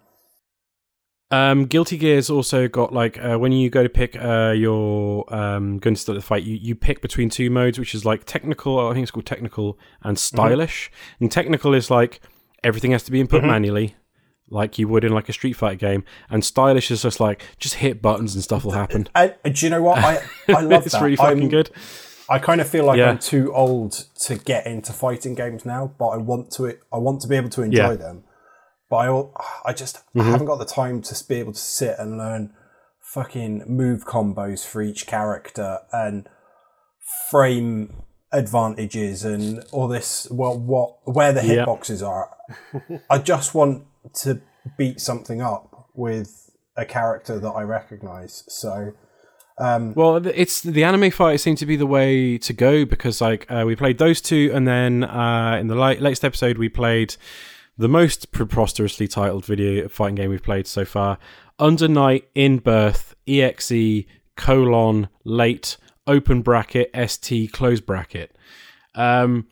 Um, Guilty Gear's also got like uh, when you go to pick uh, your um, gun to start the fight, you, you pick between two modes, which is like technical. I think it's called technical and mm-hmm. stylish. Mm-hmm. And technical is like everything has to be input mm-hmm. manually, like you would in like a Street Fighter game. And stylish is just like just hit buttons and stuff will happen. And, do you know what? I I love it's that. really fucking I'm, good. I kind of feel like yeah. I'm too old to get into fighting games now, but I want to. I want to be able to enjoy yeah. them but I, I just mm-hmm. I haven't got the time to be able to sit and learn fucking move combos for each character and frame advantages and all this well what where the hitboxes yep. are i just want to beat something up with a character that i recognize so um, well, it's the anime fight seemed to be the way to go because like uh, we played those two, and then uh, in the latest episode we played the most preposterously titled video fighting game we've played so far. Under Night In-Birth EXE colon late open bracket ST close bracket. Um,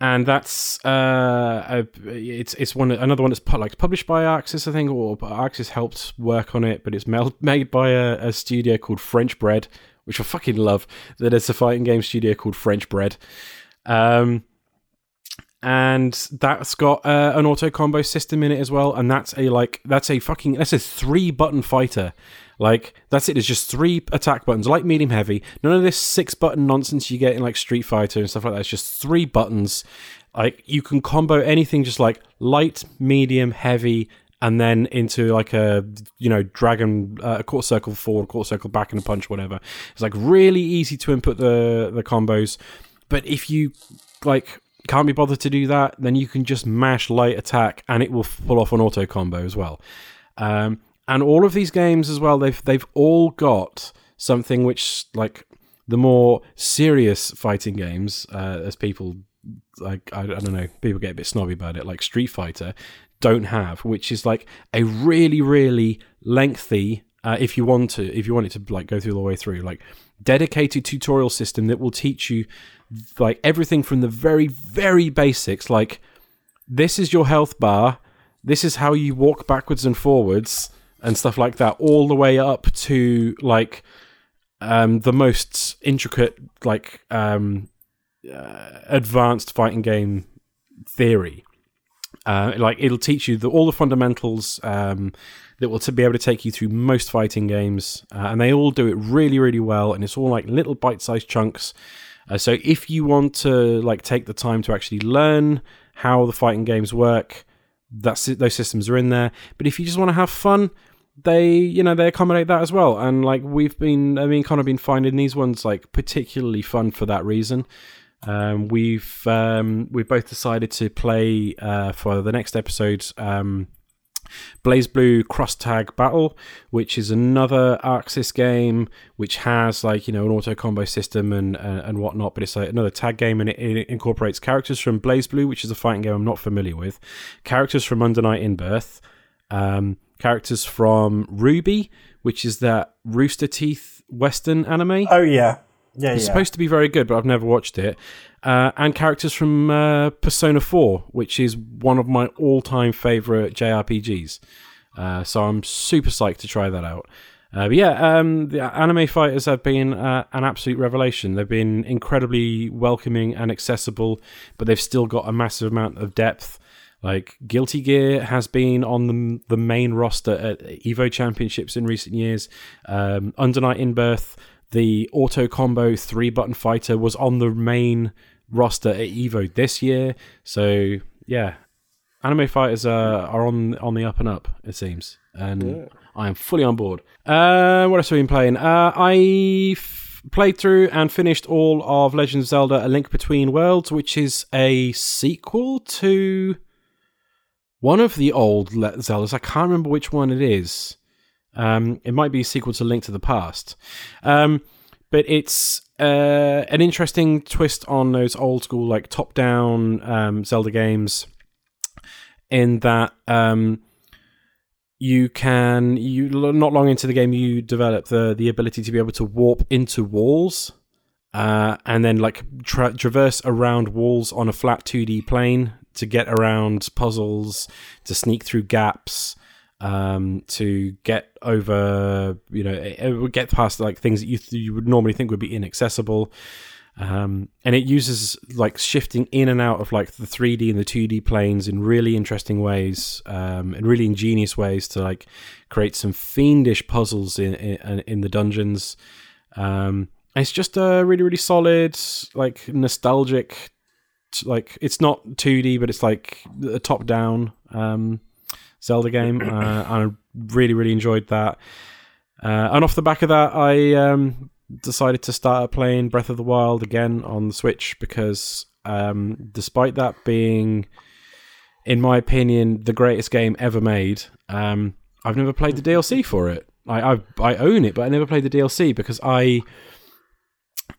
and that's uh, a, it's it's one another one that's pu- like published by ArcSys, I think, or ArcSys helped work on it, but it's made by a, a, studio called French Bread, which I fucking love. That it's a fighting game studio called French Bread. Um, and that's got uh, an auto combo system in it as well and that's a like that's a fucking that's a three button fighter like that's it it's just three attack buttons like medium heavy. None of this six button nonsense you get in like street fighter and stuff like that. It's just three buttons. Like you can combo anything just like light medium heavy and then into like a you know dragon uh, a quarter circle forward quarter circle back and a punch whatever. It's like really easy to input the the combos. But if you like can't be bothered to do that, then you can just mash light attack and it will pull off an auto combo as well. Um, and all of these games as well, they've they've all got something which like the more serious fighting games, uh, as people like I, I don't know, people get a bit snobby about it, like Street Fighter, don't have, which is like a really really lengthy. Uh, if you want to, if you want it to like go through the way through, like dedicated tutorial system that will teach you like everything from the very very basics like this is your health bar this is how you walk backwards and forwards and stuff like that all the way up to like um, the most intricate like um, uh, advanced fighting game theory uh, like it'll teach you the, all the fundamentals um, that will to be able to take you through most fighting games, uh, and they all do it really, really well. And it's all like little bite-sized chunks. Uh, so if you want to like take the time to actually learn how the fighting games work, that's those systems are in there. But if you just want to have fun, they you know they accommodate that as well. And like we've been, I mean, kind of been finding these ones like particularly fun for that reason. Um, we've um, we've both decided to play uh, for the next episode. Um, BlazBlue Cross Tag Battle, which is another ArcSys game which has like you know an auto combo system and uh, and whatnot, but it's like another tag game and it, it, incorporates characters from BlazBlue, which is a fighting game I'm not familiar with, characters from Under Night In-Birth, um, characters from RWBY, which is that Rooster Teeth Western anime. Oh yeah, yeah, It's yeah. supposed to be very good, but I've never watched it. Uh, and characters from uh, Persona 4, which is one of my all time favorite JRPGs. Uh, so I'm super psyched to try that out. Uh, but yeah, um, the anime fighters have been uh, an absolute revelation. They've been incredibly welcoming and accessible, but they've still got a massive amount of depth. Like Guilty Gear has been on the the main roster at Evo Championships in recent years. Um, Under Night In-Birth, the auto combo three button fighter was on the main roster at Evo this year. So yeah, anime fighters are are on on the up and up. It seems, and I am fully on board. Uh, what else have we been playing? Uh, I f- played through and finished all of Legend of Zelda: A Link Between Worlds, which is a sequel to one of the old Zeldas. I can't remember which one it is. Um, it might be a sequel to Link to the Past. Um, but it's uh, an interesting twist on those old school, like top down um, Zelda games, in that um, you can, you not long into the game, you develop the, the ability to be able to warp into walls. Uh, and then like tra- traverse around walls on a flat 2D plane to get around puzzles, to sneak through gaps, um, to get over, you know, it, would get past like things that you th- you would normally think would be inaccessible. Um, and it uses like shifting in and out of like the 3D and the 2D planes in really interesting ways, um, in really ingenious ways to like create some fiendish puzzles in in, in the dungeons. Um, it's just a really really solid, like nostalgic, like it's not 2D, but it's like a top down. Um, Zelda game. Uh, I really, really enjoyed that. Uh, and off the back of that, I um, decided to start playing Breath of the Wild again on the Switch because, um, despite that being, in my opinion, the greatest game ever made, um, I've never played the DLC for it. I, I I own it, but I never played the DLC because I.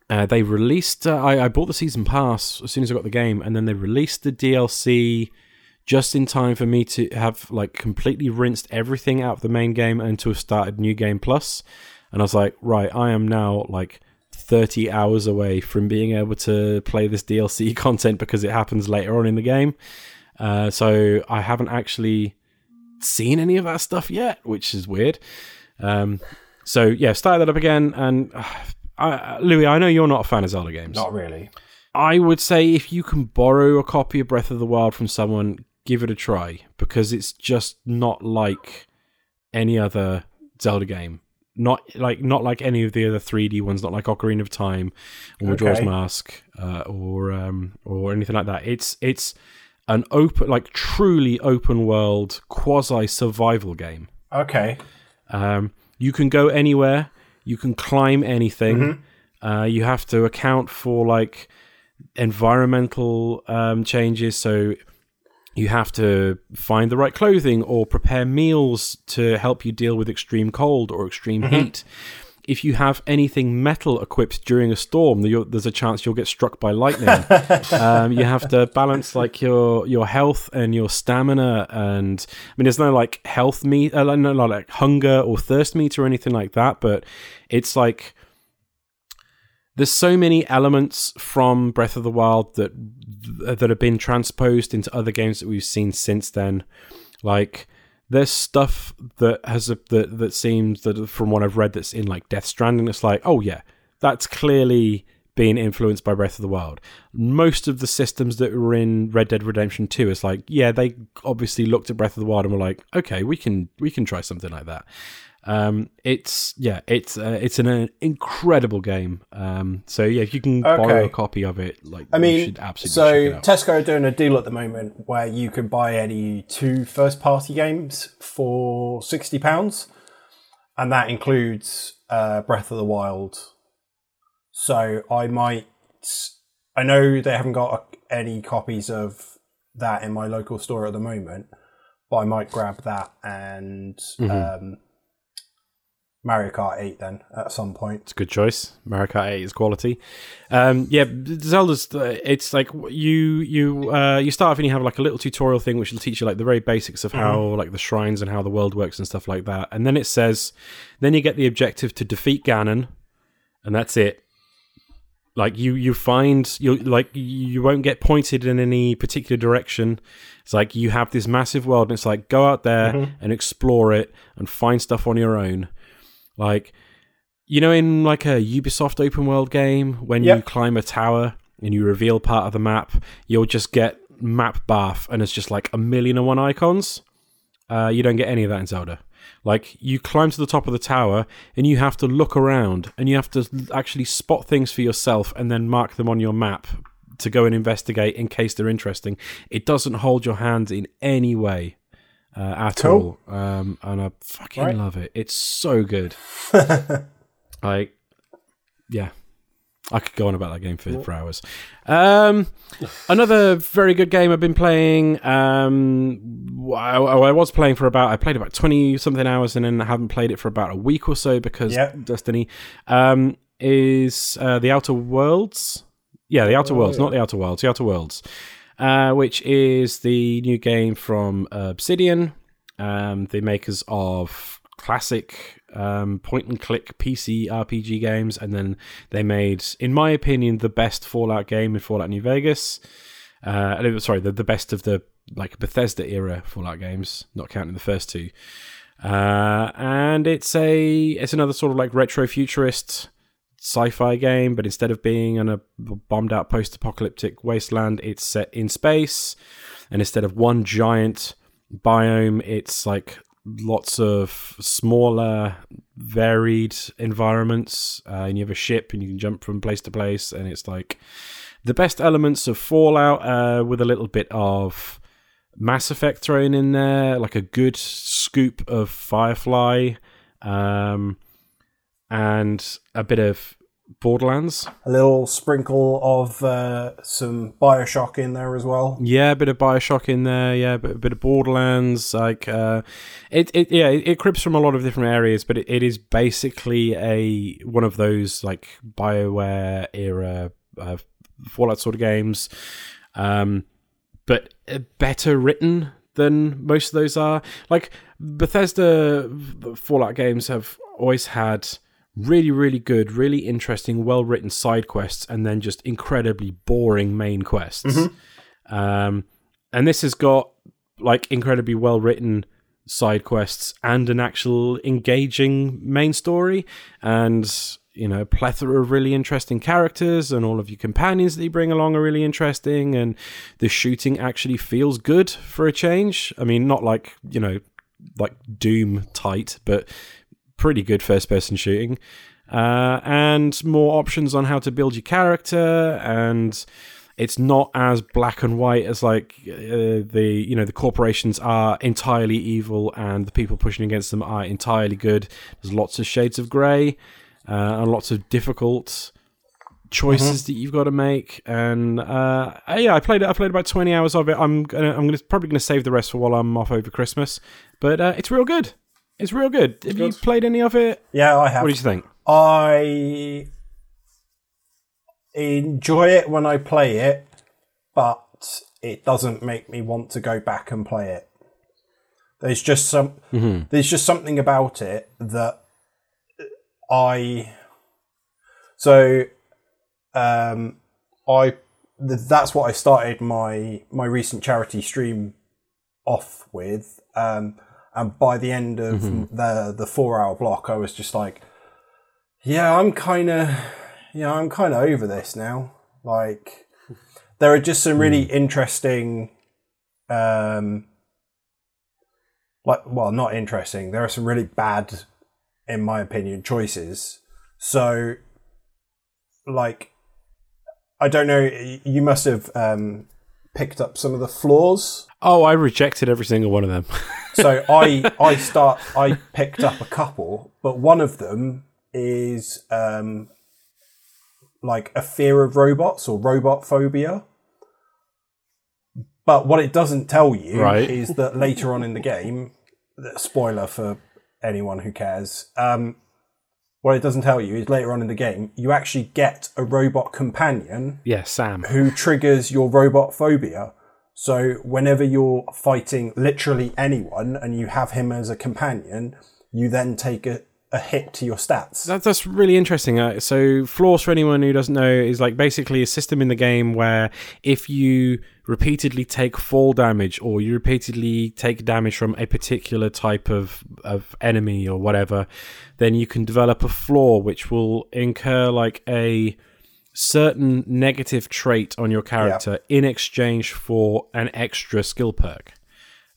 Uh, they released. Uh, I, I bought the season pass as soon as I got the game, and then they released the DLC just in time for me to have like completely rinsed everything out of the main game and to have started New Game Plus. And I was like, right, I am now like 30 hours away from being able to play this DLC content because it happens later on in the game. Uh, so I haven't actually seen any of that stuff yet, which is weird. Um, so yeah, started that up again. And uh, Louis, I know you're not a fan of Zelda games. Not really. I would say if you can borrow a copy of Breath of the Wild from someone, give it a try because it's just not like any other Zelda game. Not like not like any of the other 3D ones, not like Ocarina of Time or Majora's Okay. Mask uh, or um, or anything like that. It's it's an open, like truly open world quasi survival game. Okay. Um, you can go anywhere. You can climb anything. Uh, you have to account for like environmental um, changes. So you have to find the right clothing or prepare meals to help you deal with extreme cold or extreme heat. If you have anything metal equipped during a storm, there's a chance you'll get struck by lightning. um, you have to balance like your your health and your stamina, and I mean, there's no like health meet, uh, no, no like hunger or thirst meter or anything like that, but it's like there's so many elements from Breath of the Wild that that have been transposed into other games that we've seen since then. Like there's stuff that has a, that that seems that from what I've read that's in like Death Stranding. It's like oh yeah, that's clearly being influenced by Breath of the Wild. Most of the systems that were in Red Dead Redemption 2 is like yeah, they obviously looked at Breath of the Wild and were like okay, we can we can try something like that. Um, it's yeah, it's uh, it's an, uh, incredible game. Um, so yeah, if you can borrow a copy of it, like I you mean, should absolutely so check it out. Tesco are doing a deal at the moment where you can buy any two first party games for sixty pounds, and that includes uh, Breath of the Wild. So I might, I know they haven't got any copies of that in my local store at the moment, but I might grab that and um, Mario Kart 8 then at some point. It's a good choice. Mario Kart 8 is quality. Um, yeah, Zelda's. Uh, it's like you you uh, you start off and you have like a little tutorial thing which will teach you like the very basics of how like the shrines and how the world works and stuff like that. And then it says, then you get the objective to defeat Ganon, and that's it. Like you you find you like you won't get pointed in any particular direction. It's like you have this massive world, and it's like go out there and explore it and find stuff on your own. Like, you know, in like a Ubisoft open world game, when you climb a tower and you reveal part of the map, you'll just get map bath, and it's just like a million and one icons. Uh, you don't get any of that in Zelda. Like, you climb to the top of the tower, and you have to look around, and you have to actually spot things for yourself, and then mark them on your map to go and investigate in case they're interesting. It doesn't hold your hand in any way uh, at Cool. all, um, and I fucking Right. love it. It's so good. like, yeah, I could go on about that game for, for hours. Um, another very good game I've been playing. Um, I, I was playing for about I played about twenty something hours, and then I haven't played it for about a week or so because Yep. Destiny. Um, is uh, the Outer Worlds? Yeah, the Outer Worlds, not the Outer Worlds. The Outer Worlds, uh, which is the new game from Obsidian, um, the makers of classic um, point and click PC RPG games, and then they made, in my opinion, the best Fallout game in Fallout New Vegas. Uh, sorry, the, the best of the like Bethesda era Fallout games, not counting the first two. Uh, and it's a it's another sort of like retro futurist sci-fi game, but instead of being on a bombed out post-apocalyptic wasteland, it's set in space, and instead of one giant biome, it's like lots of smaller, varied environments. Uh, and you have a ship, and you can jump from place to place, and it's like the best elements of Fallout uh, with a little bit of Mass Effect thrown in there, like a good scoop of Firefly. Um, and a bit of Borderlands. A little sprinkle of uh, some Bioshock in there as well. Yeah, a bit of Bioshock in there. Yeah, a bit, a bit of Borderlands. Like, uh, it, it, yeah, it, it crips from a lot of different areas, but it, it is basically a one of those like Bioware era uh, Fallout sort of games, um, but uh, better written than most of those are. Like Bethesda Fallout games have always had really, really good, really interesting, well written side quests, and then just incredibly boring main quests. Um, and this has got like incredibly well written side quests and an actual engaging main story, and you know, a plethora of really interesting characters, and all of your companions that you bring along are really interesting, and the shooting actually feels good for a change. I mean, not like you know, like Doom tight, but pretty good first person shooting. Uh, and more options on how to build your character and it's not as black and white as like uh, the you know the corporations are entirely evil and the people pushing against them are entirely good. There's lots of shades of gray uh, and lots of difficult choices that you've got to make and uh, yeah i played it i played about 20 hours of it. I'm gonna i'm gonna probably gonna save the rest for while i'm off over christmas but uh, it's real good it's real good. Have you played any of it? Yeah, I have. what do you think? I enjoy it when I play it, but it doesn't make me want to go back and play it. There's just some there's just something about it that I so um I that's what I started my my recent charity stream off with. Um and by the end of the the 4 hour block I was just like yeah, I'm kind of, yeah, I'm kind of over this now. Like, there are just some really interesting, um, like, well, not interesting. There are some really bad, in my opinion, choices. So, like, I don't know. You must have um, picked up some of the flaws. oh i rejected every single one of them So I I start I picked up a couple, but one of them is um, like a fear of robots or robot phobia. But what it doesn't tell you Right. is that later on in the game, spoiler for anyone who cares, um, what it doesn't tell you is later on in the game, you actually get a robot companion Yeah, Sam. who triggers your robot phobia. So whenever you're fighting literally anyone and you have him as a companion, you then take a, a hit to your stats. That, that's really interesting. Uh, so, Flaws, for anyone who doesn't know, is like basically a system in the game where if you repeatedly take fall damage or you repeatedly take damage from a particular type of, of enemy or whatever, then you can develop a flaw which will incur like a certain negative trait on your character in exchange for an extra skill perk.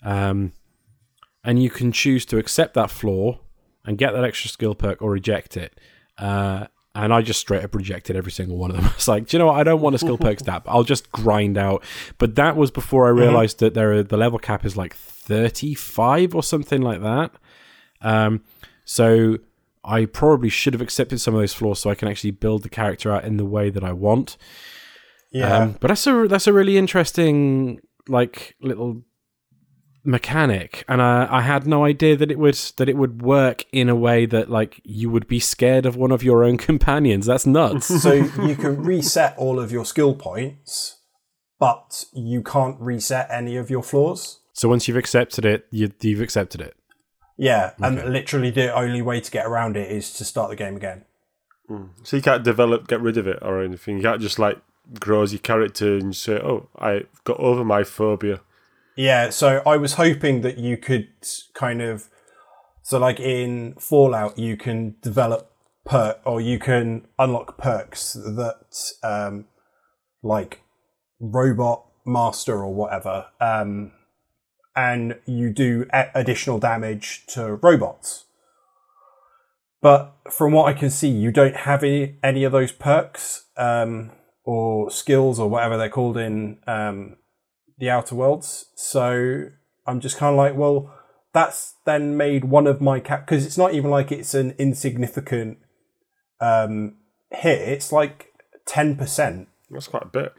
Um, and you can choose to accept that flaw and get that extra skill perk or reject it. Uh, and I just straight up rejected every single one of them. It's like, do you know what? I don't want a skill perk stat. I'll just grind out. But that was before I realized that there are, the level cap is like 35 or something like that. Um, so I probably should have accepted some of those flaws so I can actually build the character out in the way that I want. yeah. Um, but that's a that's a really interesting like little mechanic, and I, I had no idea that it would that it would work in a way that like you would be scared of one of your own companions. That's nuts. so you can reset all of your skill points, but you can't reset any of your flaws. so once you've accepted it, you, you've accepted it. Yeah, and literally the only way to get around it is to start the game again. Hmm. So you can't develop, get rid of it or anything. You can't just like grow as your character and say, "Oh, I got over my phobia." Yeah, so I was hoping that you could kind of so like in Fallout you can develop perk or you can unlock perks that um like robot master or whatever um and you do additional damage to robots. But from what I can see, you don't have any, any of those perks um, or skills or whatever they're called in um, the Outer Worlds. So I'm just kind of like, well, that's then made one of my cap because it's not even like it's an insignificant um, hit. It's like ten percent. That's quite a bit.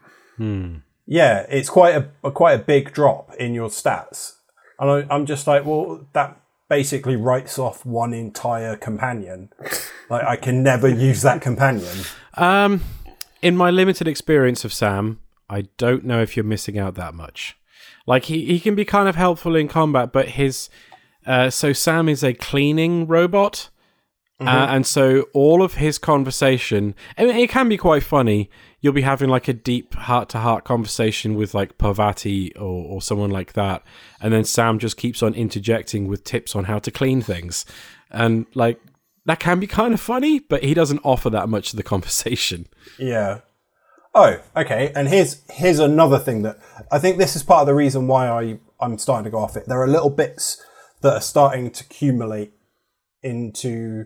Yeah, it's quite a, a quite a big drop in your stats, and I, I'm just like, well, that basically writes off one entire companion. like I can never use that companion. Um, in my limited experience of Sam, I don't know if you're missing out that much. Like he, he can be kind of helpful in combat, but his uh, so Sam is a cleaning robot, uh, and so all of his conversation, I mean, it can be quite funny. You'll be having like a deep heart to heart conversation with like Parvati or, or someone like that, and then Sam just keeps on interjecting with tips on how to clean things, and like that can be kind of funny, but he doesn't offer that much to the conversation. Yeah. Oh, okay. And here's here's another thing that I think this is part of the reason why I I'm starting to go off it. There are little bits that are starting to accumulate into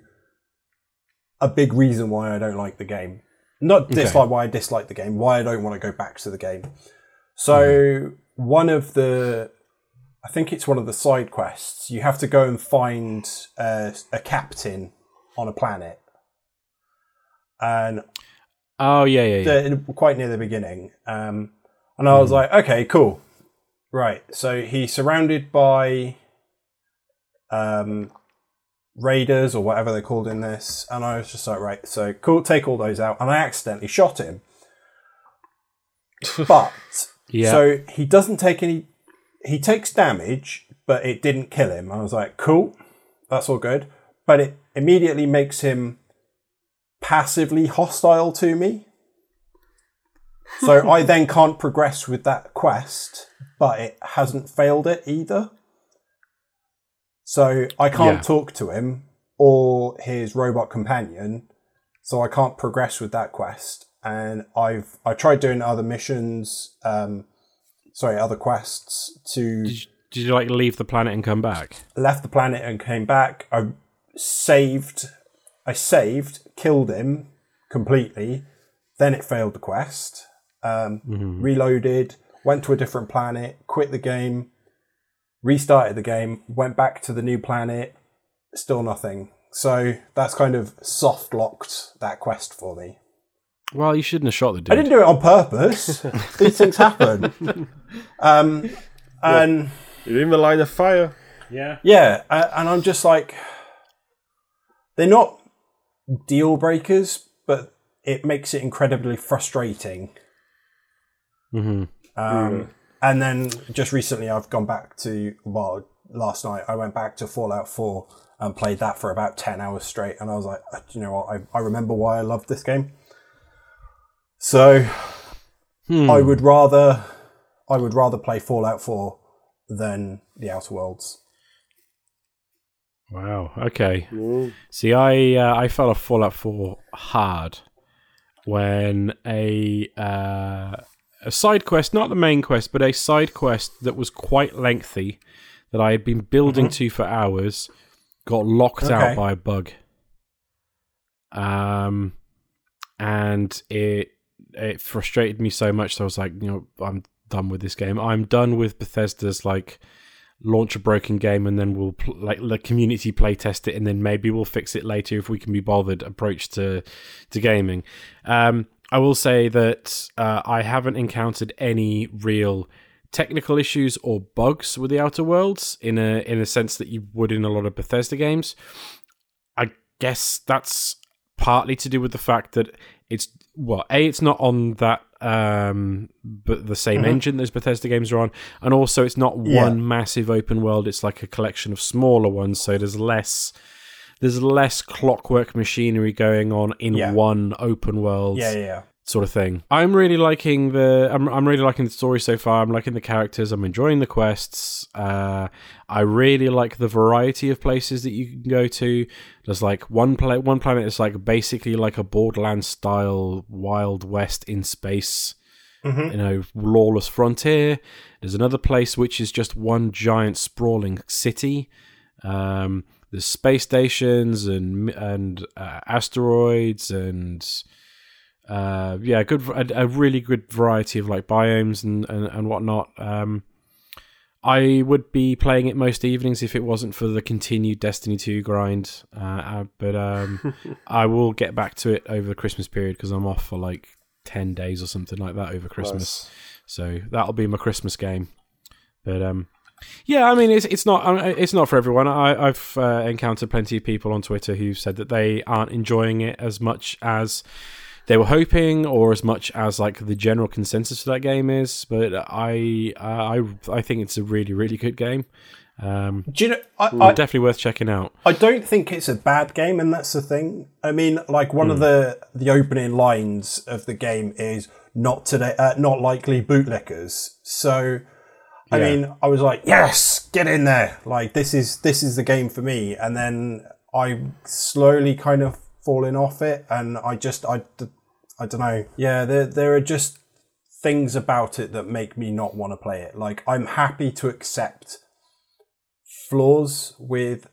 a big reason why I don't like the game. Not dislike why I dislike the game, why I don't want to go back to the game. So one of the I think it's one of the side quests. You have to go and find uh, a captain on a planet. And Oh yeah, yeah, yeah. the, quite near the beginning. Um, and I was like, okay, cool. Right. So he's surrounded by um, raiders or whatever they're called in this. And I was just like, right, so cool, take all those out. And I accidentally shot him. But, Yeah. so he doesn't take any, he takes damage, but it didn't kill him. I was like, cool, that's all good. But it immediately makes him passively hostile to me. So I then can't progress with that quest, but it hasn't failed it either. So I can't Yeah. talk to him or his robot companion, so I can't progress with that quest. And I've I tried doing other missions, um, sorry, other quests to Did you, did you like leave the planet and come back? left the planet and came back. I saved, I saved, killed him completely. Then it failed the quest. Um, Reloaded, went to a different planet, quit the game, restarted the game, went back to the new planet. Still nothing. So that's kind of soft locked that quest for me. Well, you shouldn't have shot the dude. I didn't do it on purpose. These things happen. Um, and You're in the line of fire. Yeah. yeah, and I'm just like, they're not deal breakers, but it makes it incredibly frustrating. hmm Um, And then just recently, I've gone back to well, last night I went back to Fallout Four and played that for about ten hours straight, and I was like, "Uh, you know what, I, I remember why I loved this game. So Hmm. I would rather I would rather play Fallout Four than the Outer Worlds. Wow. Okay. See, I uh, I fell off Fallout 4 hard when a uh, a side quest, not the main quest, but a side quest that was quite lengthy that I had been building to for hours, got locked Okay. out by a bug. Um, and it it frustrated me so much that I was like, you know, I'm done with this game. I'm done with Bethesda's like launch a broken game and then we'll pl- like the community play test it and then maybe we'll fix it later if we can be bothered approach to to gaming. Um i will say that uh, i haven't encountered any real technical issues or bugs with the outer worlds in a in a sense that you would in a lot of bethesda games. I guess that's partly to do with the fact that it's well a it's not on that um but the same engine those bethesda games are on and also it's not Yeah. one massive open world it's like a collection of smaller ones so there's less there's less clockwork machinery going on in Yeah. one open world yeah, yeah. Sort of thing. I'm really liking the I'm I'm really liking the story so far. I'm liking the characters. I'm enjoying the quests. Uh, I really like the variety of places that you can go to. There's like one pla- one planet is like basically like a Borderlands style Wild West in space. Mhm. You know, lawless frontier. There's another place which is just one giant sprawling city. Um, there's space stations and and uh, asteroids and uh, yeah, good a, a really good variety of like biomes and and, and whatnot. Um, I would be playing it most evenings if it wasn't for the continued Destiny 2 grind. Uh, uh, but um, I will get back to it over the Christmas period because I'm off for like 10 days or something like that over Christmas. So that'll be my Christmas game. But um, yeah, I mean, it's it's not it's not for everyone. I, I've uh, encountered plenty of people on Twitter who've said that they aren't enjoying it as much as they were hoping, or as much as like the general consensus for that game is. But I I I think it's a really really good game. Um, Do you know? I, I, definitely worth checking out. I don't think it's a bad game, and that's the thing. I mean, like one of the the opening lines of the game is not today, uh, not likely bootlickers. So, I Yeah. mean, I was like, yes, get in there. Like this is this is the game for me. And then I slowly kind of falling off it, and I just I I don't know. Yeah, there there are just things about it that make me not want to play it. Like I'm happy to accept flaws with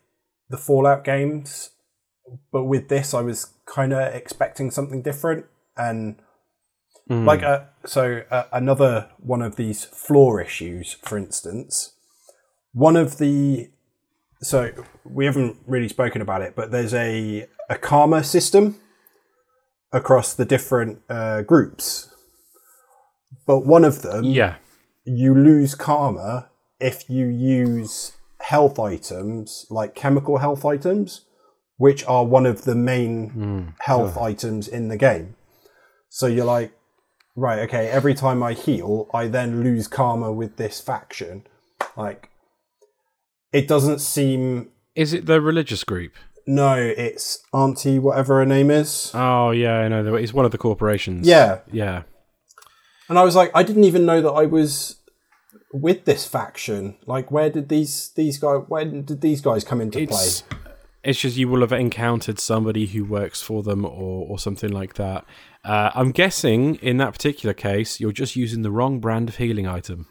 the Fallout games, but with this, I was kind of expecting something different. And like, uh, so uh, another one of these flaw issues, for instance, one of the so we haven't really spoken about it, but there's a a karma system across the different uh, groups. But one of them, Yeah, you lose karma if you use health items like chemical health items, which are one of the main health items in the game. So you're like, right, okay, every time I heal, I then lose karma with this faction. Like, it doesn't seem. is it the religious group? No, it's Auntie, whatever her name is. Oh yeah, I know. It's one of the corporations. Yeah. yeah. And I was like, I didn't even know that I was with this faction. Like, where did these these guys? When did these guys come into It's play? it's just you will have encountered somebody who works for them or or something like that. Uh, I'm guessing in that particular case, you're just using the wrong brand of healing item.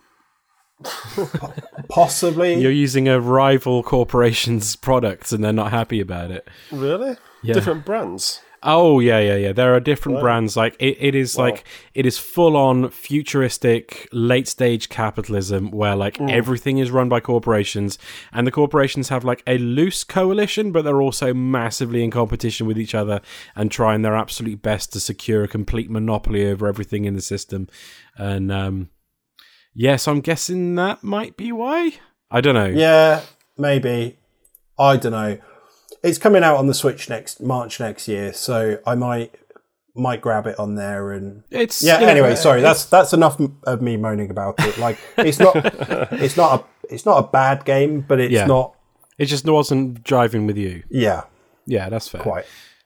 Possibly. You're using a rival corporation's products, and they're not happy about it. Really? Yeah. Different brands. Oh yeah, yeah, yeah. There are different brands. Like it, it is Wow. like it is full on futuristic late stage capitalism where like everything is run by corporations and the corporations have like a loose coalition, but they're also massively in competition with each other and trying their absolute best to secure a complete monopoly over everything in the system. And um yes, I'm guessing that might be why. I don't know. Yeah, maybe. I don't know. It's coming out on the Switch next March next year, so I might might grab it on there and It's yeah. know, anyway, sorry. That's that's enough of me moaning about it. Like it's not it's not a it's not a bad game, but it's Yeah. not. it just wasn't driving with you. Yeah, Yeah, that's fair. quite.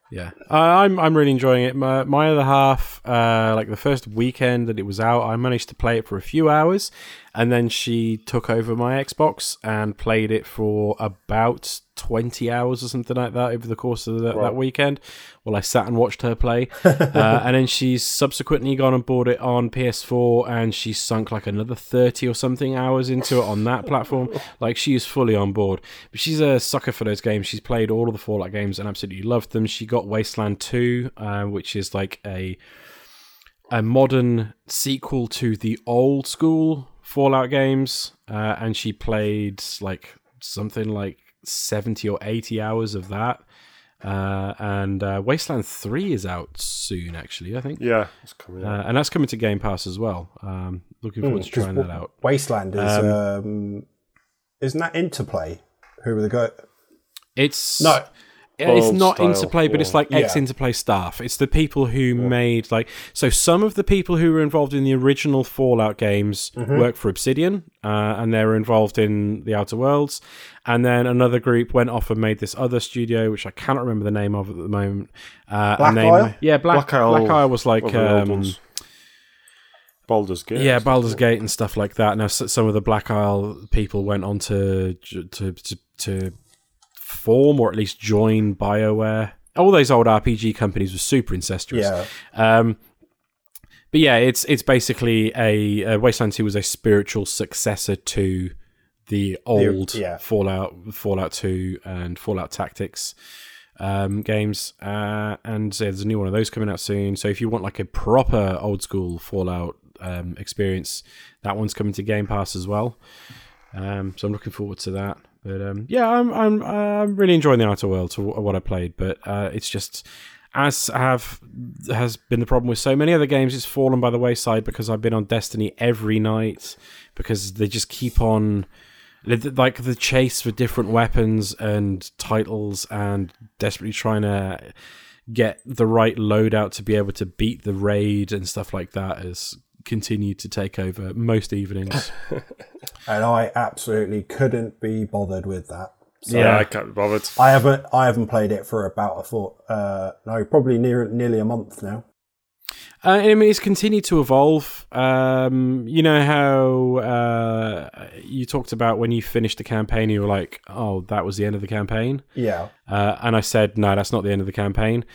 Yeah, uh, I'm I'm really enjoying it. My, my other half, uh, like the first weekend that it was out, I managed to play it for a few hours, and then she took over my Xbox and played it for about twenty hours or something like that over the course of the, that weekend. While I sat and watched her play, uh, and then she's subsequently gone and bought it on PS4, and she sunk like another thirty or something hours into it on that platform. Like she is fully on board. But she's a sucker for those games. She's played all of the Fallout games and absolutely loved them. She got Wasteland Two, uh, which is like a a modern sequel to the old school Fallout games, uh, and she played like something like seventy or eighty hours of that. Uh, and uh, Wasteland Three is out soon, actually. I think, Yeah, it's coming out. uh, and that's coming to Game Pass as well. Um, looking forward to trying that out. Wasteland is um, isn't that Interplay? Who were the go? It's No, Yeah, it's not style interplay, but it's like ex Yeah. interplay staff. It's the people who made like so. Some of the people who were involved in the original Fallout games work for Obsidian, uh, and they were involved in the Outer Worlds. And then another group went off and made this other studio, which I cannot remember the name of at the moment. Uh, Black and they, Isle? yeah, Black, Black Isle- Black Isle was like What were the old um. Baldur's Gate. yeah, Baldur's Gate and stuff like that. Now, some of the Black Isle people went on to to to, to form or at least join Bioware. All those old RPG companies were super incestuous. yeah, Um, but yeah, it's it's basically a, uh Wasteland Two was a spiritual successor to the old yeah. Fallout, Fallout Two, and Fallout Tactics um, games. Uh, and there's a new one of those coming out soon. So if you want like a proper old school Fallout um, experience, that one's coming to Game Pass as well. Um, so I'm looking forward to that. But um, yeah, I'm I'm I'm really enjoying the Outer Worlds what I played. But uh, it's just as have has been the problem with so many other games, it's fallen by the wayside because I've been on Destiny every night because they just keep on like the chase for different weapons and titles and desperately trying to get the right loadout to be able to beat the raid and stuff like that has continued to take over most evenings. and I absolutely couldn't be bothered with that. So Yeah, I can't be bothered. I haven't I haven't played it for about a thought uh no probably near nearly a month now. Uh, I mean, it's continued to evolve. Um, you know how uh, you talked about when you finished the campaign, you were like, "Oh, that was the end of the campaign," Yeah, uh, and I said, "No, that's not the end of the campaign."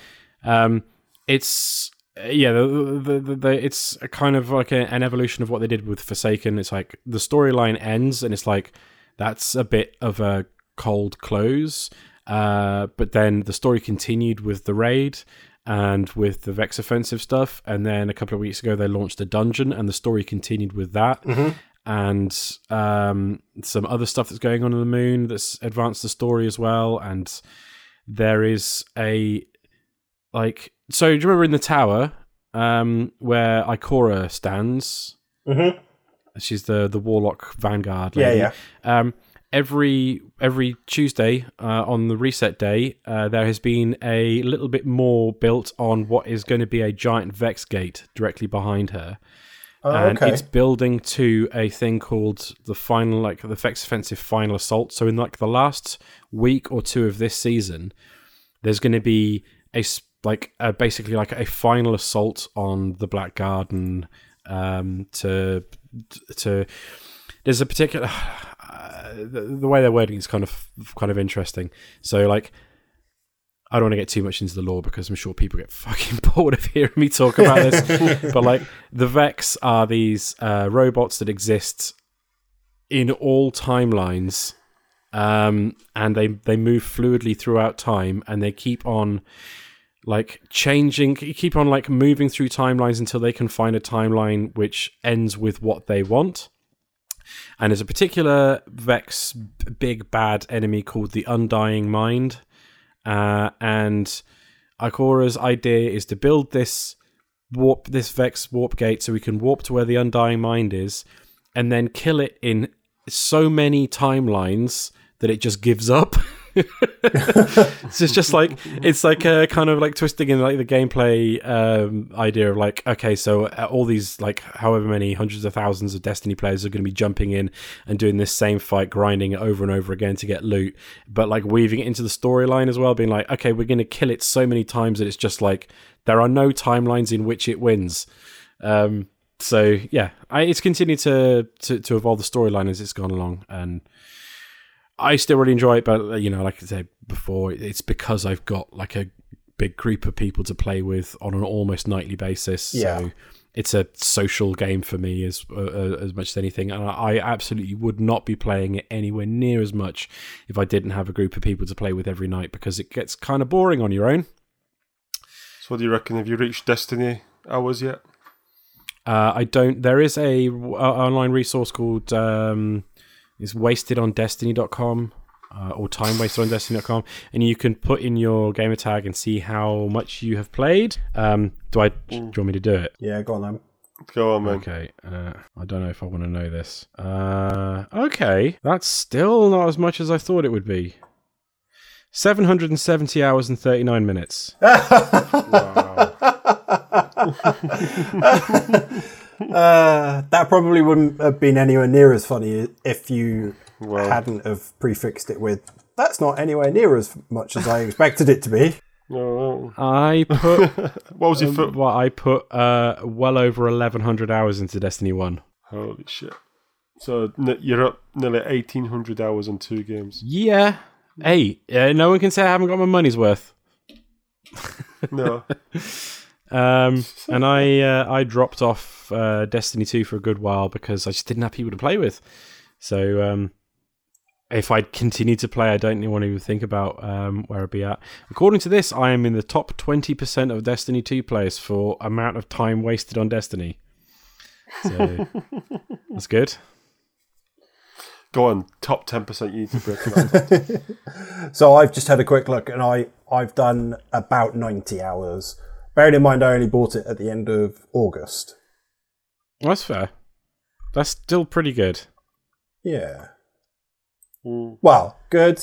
Um, it's yeah, the, the, the, the, it's a kind of like a, an evolution of what they did with Forsaken. It's like the storyline ends, and it's like that's a bit of a cold close. Uh, but then the story continued with the raid and with the Vex offensive stuff. And then a couple of weeks ago, they launched a dungeon, and the story continued with that. And um, some other stuff that's going on in the moon that's advanced the story as well. And there is a like so. Do you remember in the tower um, where Ikora stands? Mhm. She's the the warlock vanguard. yeah, lady. yeah. Um, every every Tuesday uh, on the reset day, uh, there has been a little bit more built on what is going to be a giant Vex gate directly behind her, Oh, and okay. it's building to a thing called the final, like the Vex offensive final assault. So in like the last week or two of this season, there's going to be a like a, basically like a final assault on the Black Garden um, to to there's a particular uh, the, the way they're wording is kind of kind of interesting. So like. I don't want to get too much into the lore because I'm sure people get fucking bored of hearing me talk about this. but like the Vex are these uh, robots that exist in all timelines, um, and they they move fluidly throughout time, and they keep on like changing you keep on like moving through timelines until they can find a timeline which ends with what they want. And there's a particular vex big bad enemy called the undying mind uh, and ikora's idea is to build this warp this vex warp gate so we can warp to where the undying mind is and then kill it in so many timelines that it just gives up it's just, just like it's like a kind of like twisting in like the gameplay um, idea of like okay so uh, all these like however many hundreds of thousands of destiny players are going to be jumping in and doing this same fight grinding it over and over again to get loot but like weaving it into the storyline as well being like okay we're going to kill it so many times that it's just like there are no timelines in which it wins. Um, so yeah I, it's continued to, to to evolve the storyline as it's gone along and I still really enjoy it, but uh, you know, like I said before, it's because I've got like a big group of people to play with on an almost nightly basis. Yeah. So it's a social game for me as uh, uh, as much as anything, and I absolutely would not be playing it anywhere near as much if I didn't have a group of people to play with every night because it gets kind of boring on your own. So, what do you reckon? Have you reached Destiny hours yet? Uh, I don't. There is a uh, online resource called um, is wastedondestiny.com uh, or time wasted on destiny.com and you can put in your gamer tag and see how much you have played. Um, do I? Do you want me to do it? Yeah, go on then. Go on, man. Okay. Uh, I don't know if I want to know this. Uh, okay. That's still not as much as I thought it would be. 770 hours and 39 minutes. Wow. Uh, that probably wouldn't have been anywhere near as funny if you Well. hadn't have prefixed it with that's not anywhere near as much as I expected it to be. No. I put What was your foot? well, I put uh, well over 1100 hours into Destiny 1. Holy shit. So n- you're up nearly 1800 hours on two games. Yeah. Hey, uh, no one can say I haven't got my money's worth. No. Um, and I uh, I dropped off uh, Destiny 2 for a good while because I just didn't have people to play with. So um, if I'd continued to play, I don't want to even think about um, where I'd be at. According to this, I am in the top 20% of Destiny 2 players for amount of time wasted on Destiny. So that's good. Go on, top 10% you need to break. So I've just had a quick look and I, I've done about 90 hours. Bearing in mind I only bought it at the end of August. That's fair. That's still pretty good. Yeah. Mm. Well, good.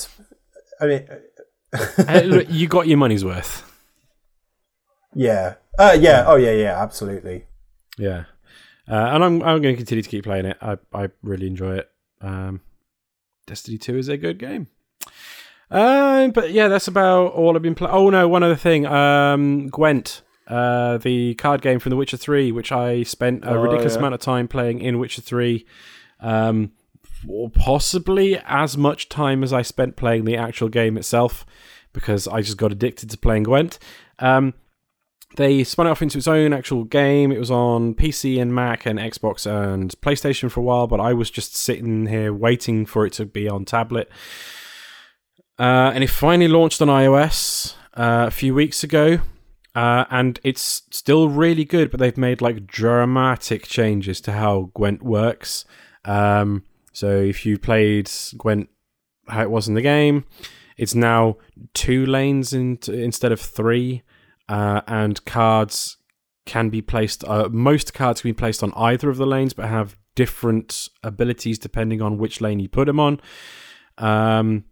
I mean, Hey, look, you got your money's worth. yeah. Uh, yeah. Oh, yeah, yeah, absolutely. Yeah, uh, and I'm I'm going to continue to keep playing it. I I really enjoy it. Um, Destiny Two is a good game. Um, but yeah, that's about all I've been playing. Oh no, one other thing. Um, Gwent, uh, the card game from The Witcher Three, which I spent a Oh, ridiculous yeah. amount of time playing in Witcher Three. Um, possibly as much time as I spent playing the actual game itself, because I just got addicted to playing Gwent. Um, they spun it off into its own actual game. It was on PC and Mac and Xbox and PlayStation for a while, but I was just sitting here waiting for it to be on tablet. Uh, and it finally launched on iOS uh, a few weeks ago. Uh, and it's still really good, but they've made like dramatic changes to how Gwent works. Um, so if you played Gwent how it was in the game, it's now two lanes in instead of three uh, and cards can be placed. Uh, most cards can be placed on either of the lanes, but have different abilities depending on which lane you put them on. Um,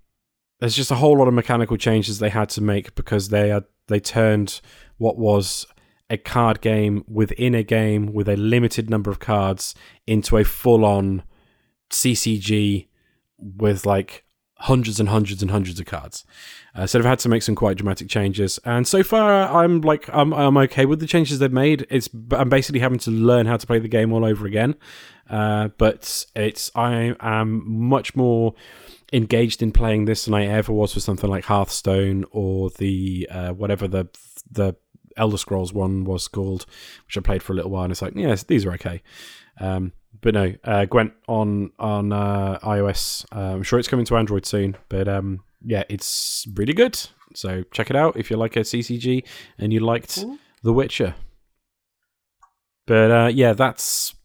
there's just a whole lot of mechanical changes they had to make because they had they turned what was a card game within a game with a limited number of cards into a full-on CCG with like hundreds and hundreds and hundreds of cards. Uh, so they've had to make some quite dramatic changes, and so far I'm like I'm I'm okay with the changes they've made. It's I'm basically having to learn how to play the game all over again, uh, but it's I am much more engaged in playing this than I ever was with something like Hearthstone or the uh, whatever the the Elder Scrolls one was called, which I played for a little while, and it's like yes, these are okay. Um, but no, uh, Gwent on on uh, iOS. Uh, I'm sure it's coming to Android soon. But um, yeah, it's really good. So check it out if you like a CCG and you liked The Witcher. But uh, yeah, that's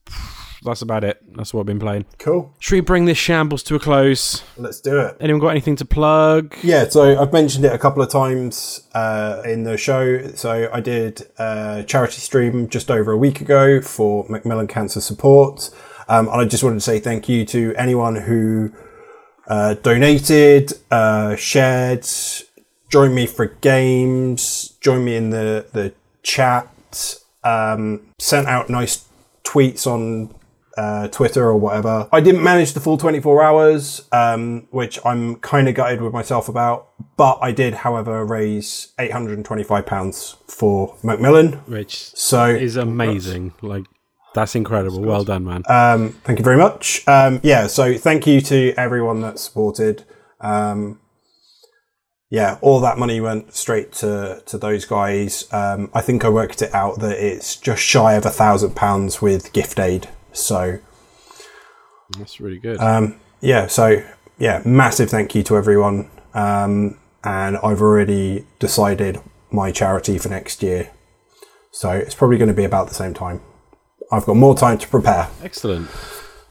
that's about it. That's what I've been playing. Cool. Should we bring this shambles to a close? Let's do it. Anyone got anything to plug? Yeah, so I've mentioned it a couple of times uh, in the show. So I did a charity stream just over a week ago for Macmillan Cancer Support. Um, and I just wanted to say thank you to anyone who uh, donated, uh, shared, joined me for games, joined me in the, the chat, um, sent out nice tweets on uh, Twitter or whatever. I didn't manage the full 24 hours, um, which I'm kind of gutted with myself about. But I did, however, raise £825 for Macmillan. Which So is amazing. Like that's incredible. Well done, man. um, thank you very much. Um, yeah, so thank you to everyone that supported. Um, yeah, all that money went straight to, to those guys. Um, I think I worked it out that it's just shy of a thousand pounds with gift aid. So that's really good. Um, yeah, so yeah, massive thank you to everyone. Um, and I've already decided my charity for next year. So it's probably going to be about the same time. I've got more time to prepare. Excellent.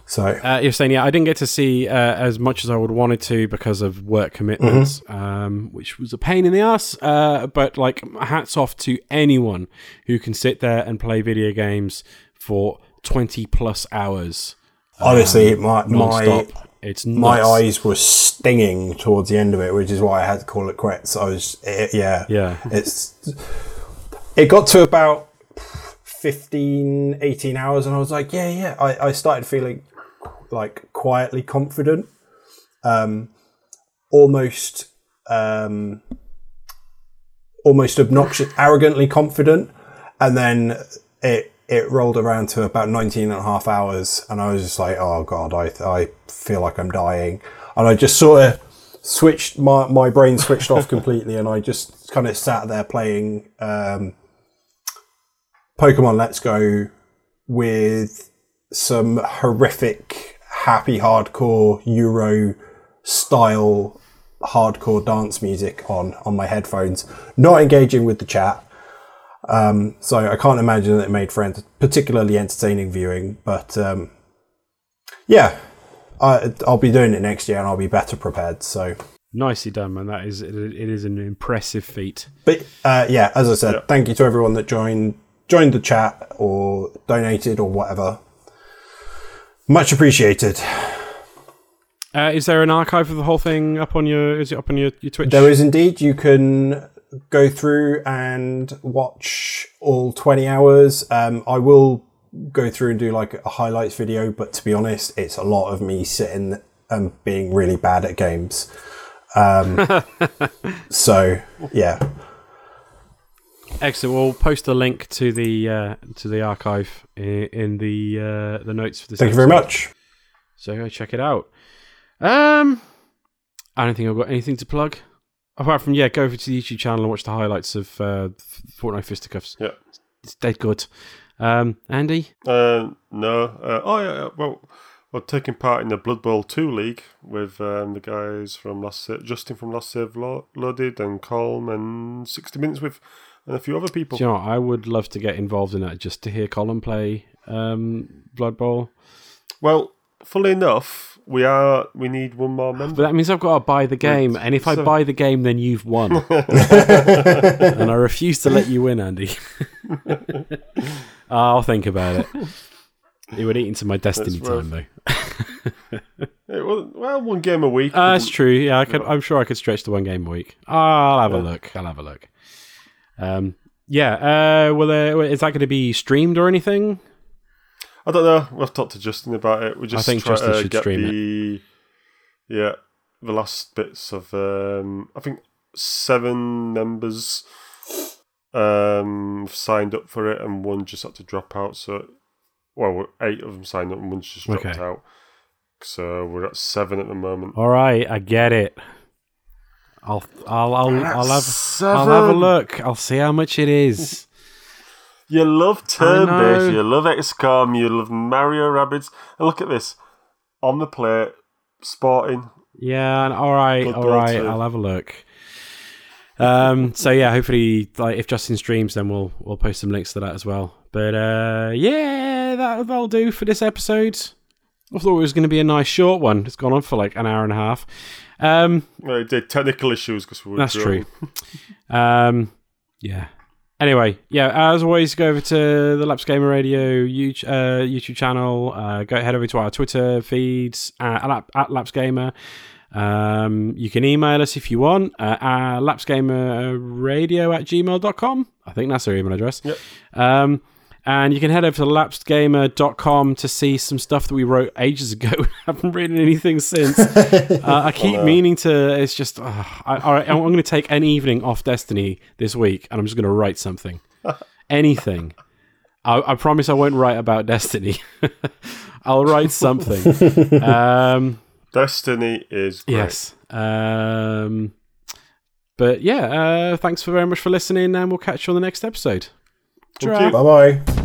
So Uh, you're saying, yeah, I didn't get to see uh, as much as I would wanted to because of work commitments, um, which was a pain in the ass. Uh, but like, hats off to anyone who can sit there and play video games for 20 plus hours honestly, my my non-stop. it's my eyes were stinging towards the end of it, which is why I had to call it quits. I was, it, yeah, Yeah. It's it got to about 15, 18 hours, and I was like, yeah, yeah. I, I started feeling like quietly confident, um, almost, um, almost obnoxious, arrogantly confident, and then it it rolled around to about 19 and a half hours, and I was just like, oh god, I I feel like I'm dying, and I just sort of switched my my brain switched off completely, and I just kind of sat there playing um, Pokemon Let's Go with some horrific, happy hardcore Euro style hardcore dance music on on my headphones, not engaging with the chat. Um, so I can't imagine that it made for ent- particularly entertaining viewing, but um, yeah, I, I'll be doing it next year and I'll be better prepared. So, Nicely done, man. That is, it, it is an impressive feat. but uh, yeah, as I said, thank you to everyone that joined joined the chat or donated or whatever. Much appreciated. Uh, is there an archive of the whole thing up on your? Is it up on your, your Twitch? There is indeed. You can go through and watch all 20 hours. Um, I will go through and do like a highlights video, but to be honest, it's a lot of me sitting and being really bad at games. Um, so yeah, Excellent. We'll post a link to the uh, to the archive in, in the uh, the notes for this. thank you very much. So go check it out. Um, I don't think I've got anything to plug apart from yeah, go over to the YouTube channel and watch the highlights of uh, Fortnite Fisticuffs. Yeah. It's dead good. Um, Andy, Uh, no. Uh, oh, yeah. Well, we're taking part in the Blood Bowl 2 League with um, the guys from Last Sa- Justin from Last Save Lo- Loaded and Colm and 60 Minutes with and a few other people. do you know what? I would love to get involved in that just to hear Colin play um, Blood Bowl. Well, fully enough, we are. We need one more member. But that means I've got to buy the game, and if I so- buy the game, then you've won. and I refuse to let you win, Andy. I'll think about it. It would eat into my destiny time, though. It was- well, one game a week. Uh, that's true. Yeah, I could, I'm sure I could stretch to one game a week. I'll have a look. I'll have a look. Um, yeah. Uh, will there, is that going to be streamed or anything? I don't know. We've talked to Justin about it. We just think try Justin to should get stream the yeah the last bits of um, I think seven members um, signed up for it, and one just had to drop out. So well, eight of them signed up, and one just dropped Okay. out. So we're at seven at the moment. All right, I get it. I'll, I'll, I'll, I'll have, I'll have a look. I'll see how much it is. You love turn based, you love XCOM, you love Mario Rabbids, and look at this on the plate, Sporting, Yeah, all right, all right. 2. I'll have a look. Um, so yeah, hopefully, like if Justin streams, then we'll we'll post some links to that as well. But uh, yeah, that that'll do for this episode. I thought it was going to be a nice short one. It's gone on for like an hour and a half. Um, Well, it did technical issues because we were that's true. um, yeah. Anyway, yeah. As always, go over to the Lapsed Gamer Radio YouTube, uh, YouTube channel. Uh, go head over to our Twitter feeds uh, at, Lap- at Lapsed Gamer. Um, you can email us if you want uh, at lapsedgamerradio at gmail.com. I think that's our email address. Yep. Um, and you can head over to lapsedgamer.com to see some stuff that we wrote ages ago. I haven't written anything since. uh, I keep meaning to. It's just. Uh, I, all right, I'm going to take an evening off Destiny this week, and I'm just going to write something, anything. I, I promise I won't write about Destiny. I'll write something. um, Destiny is great. yes. Um, but yeah, uh, thanks for very much for listening, and we'll catch you on the next episode. Bye bye.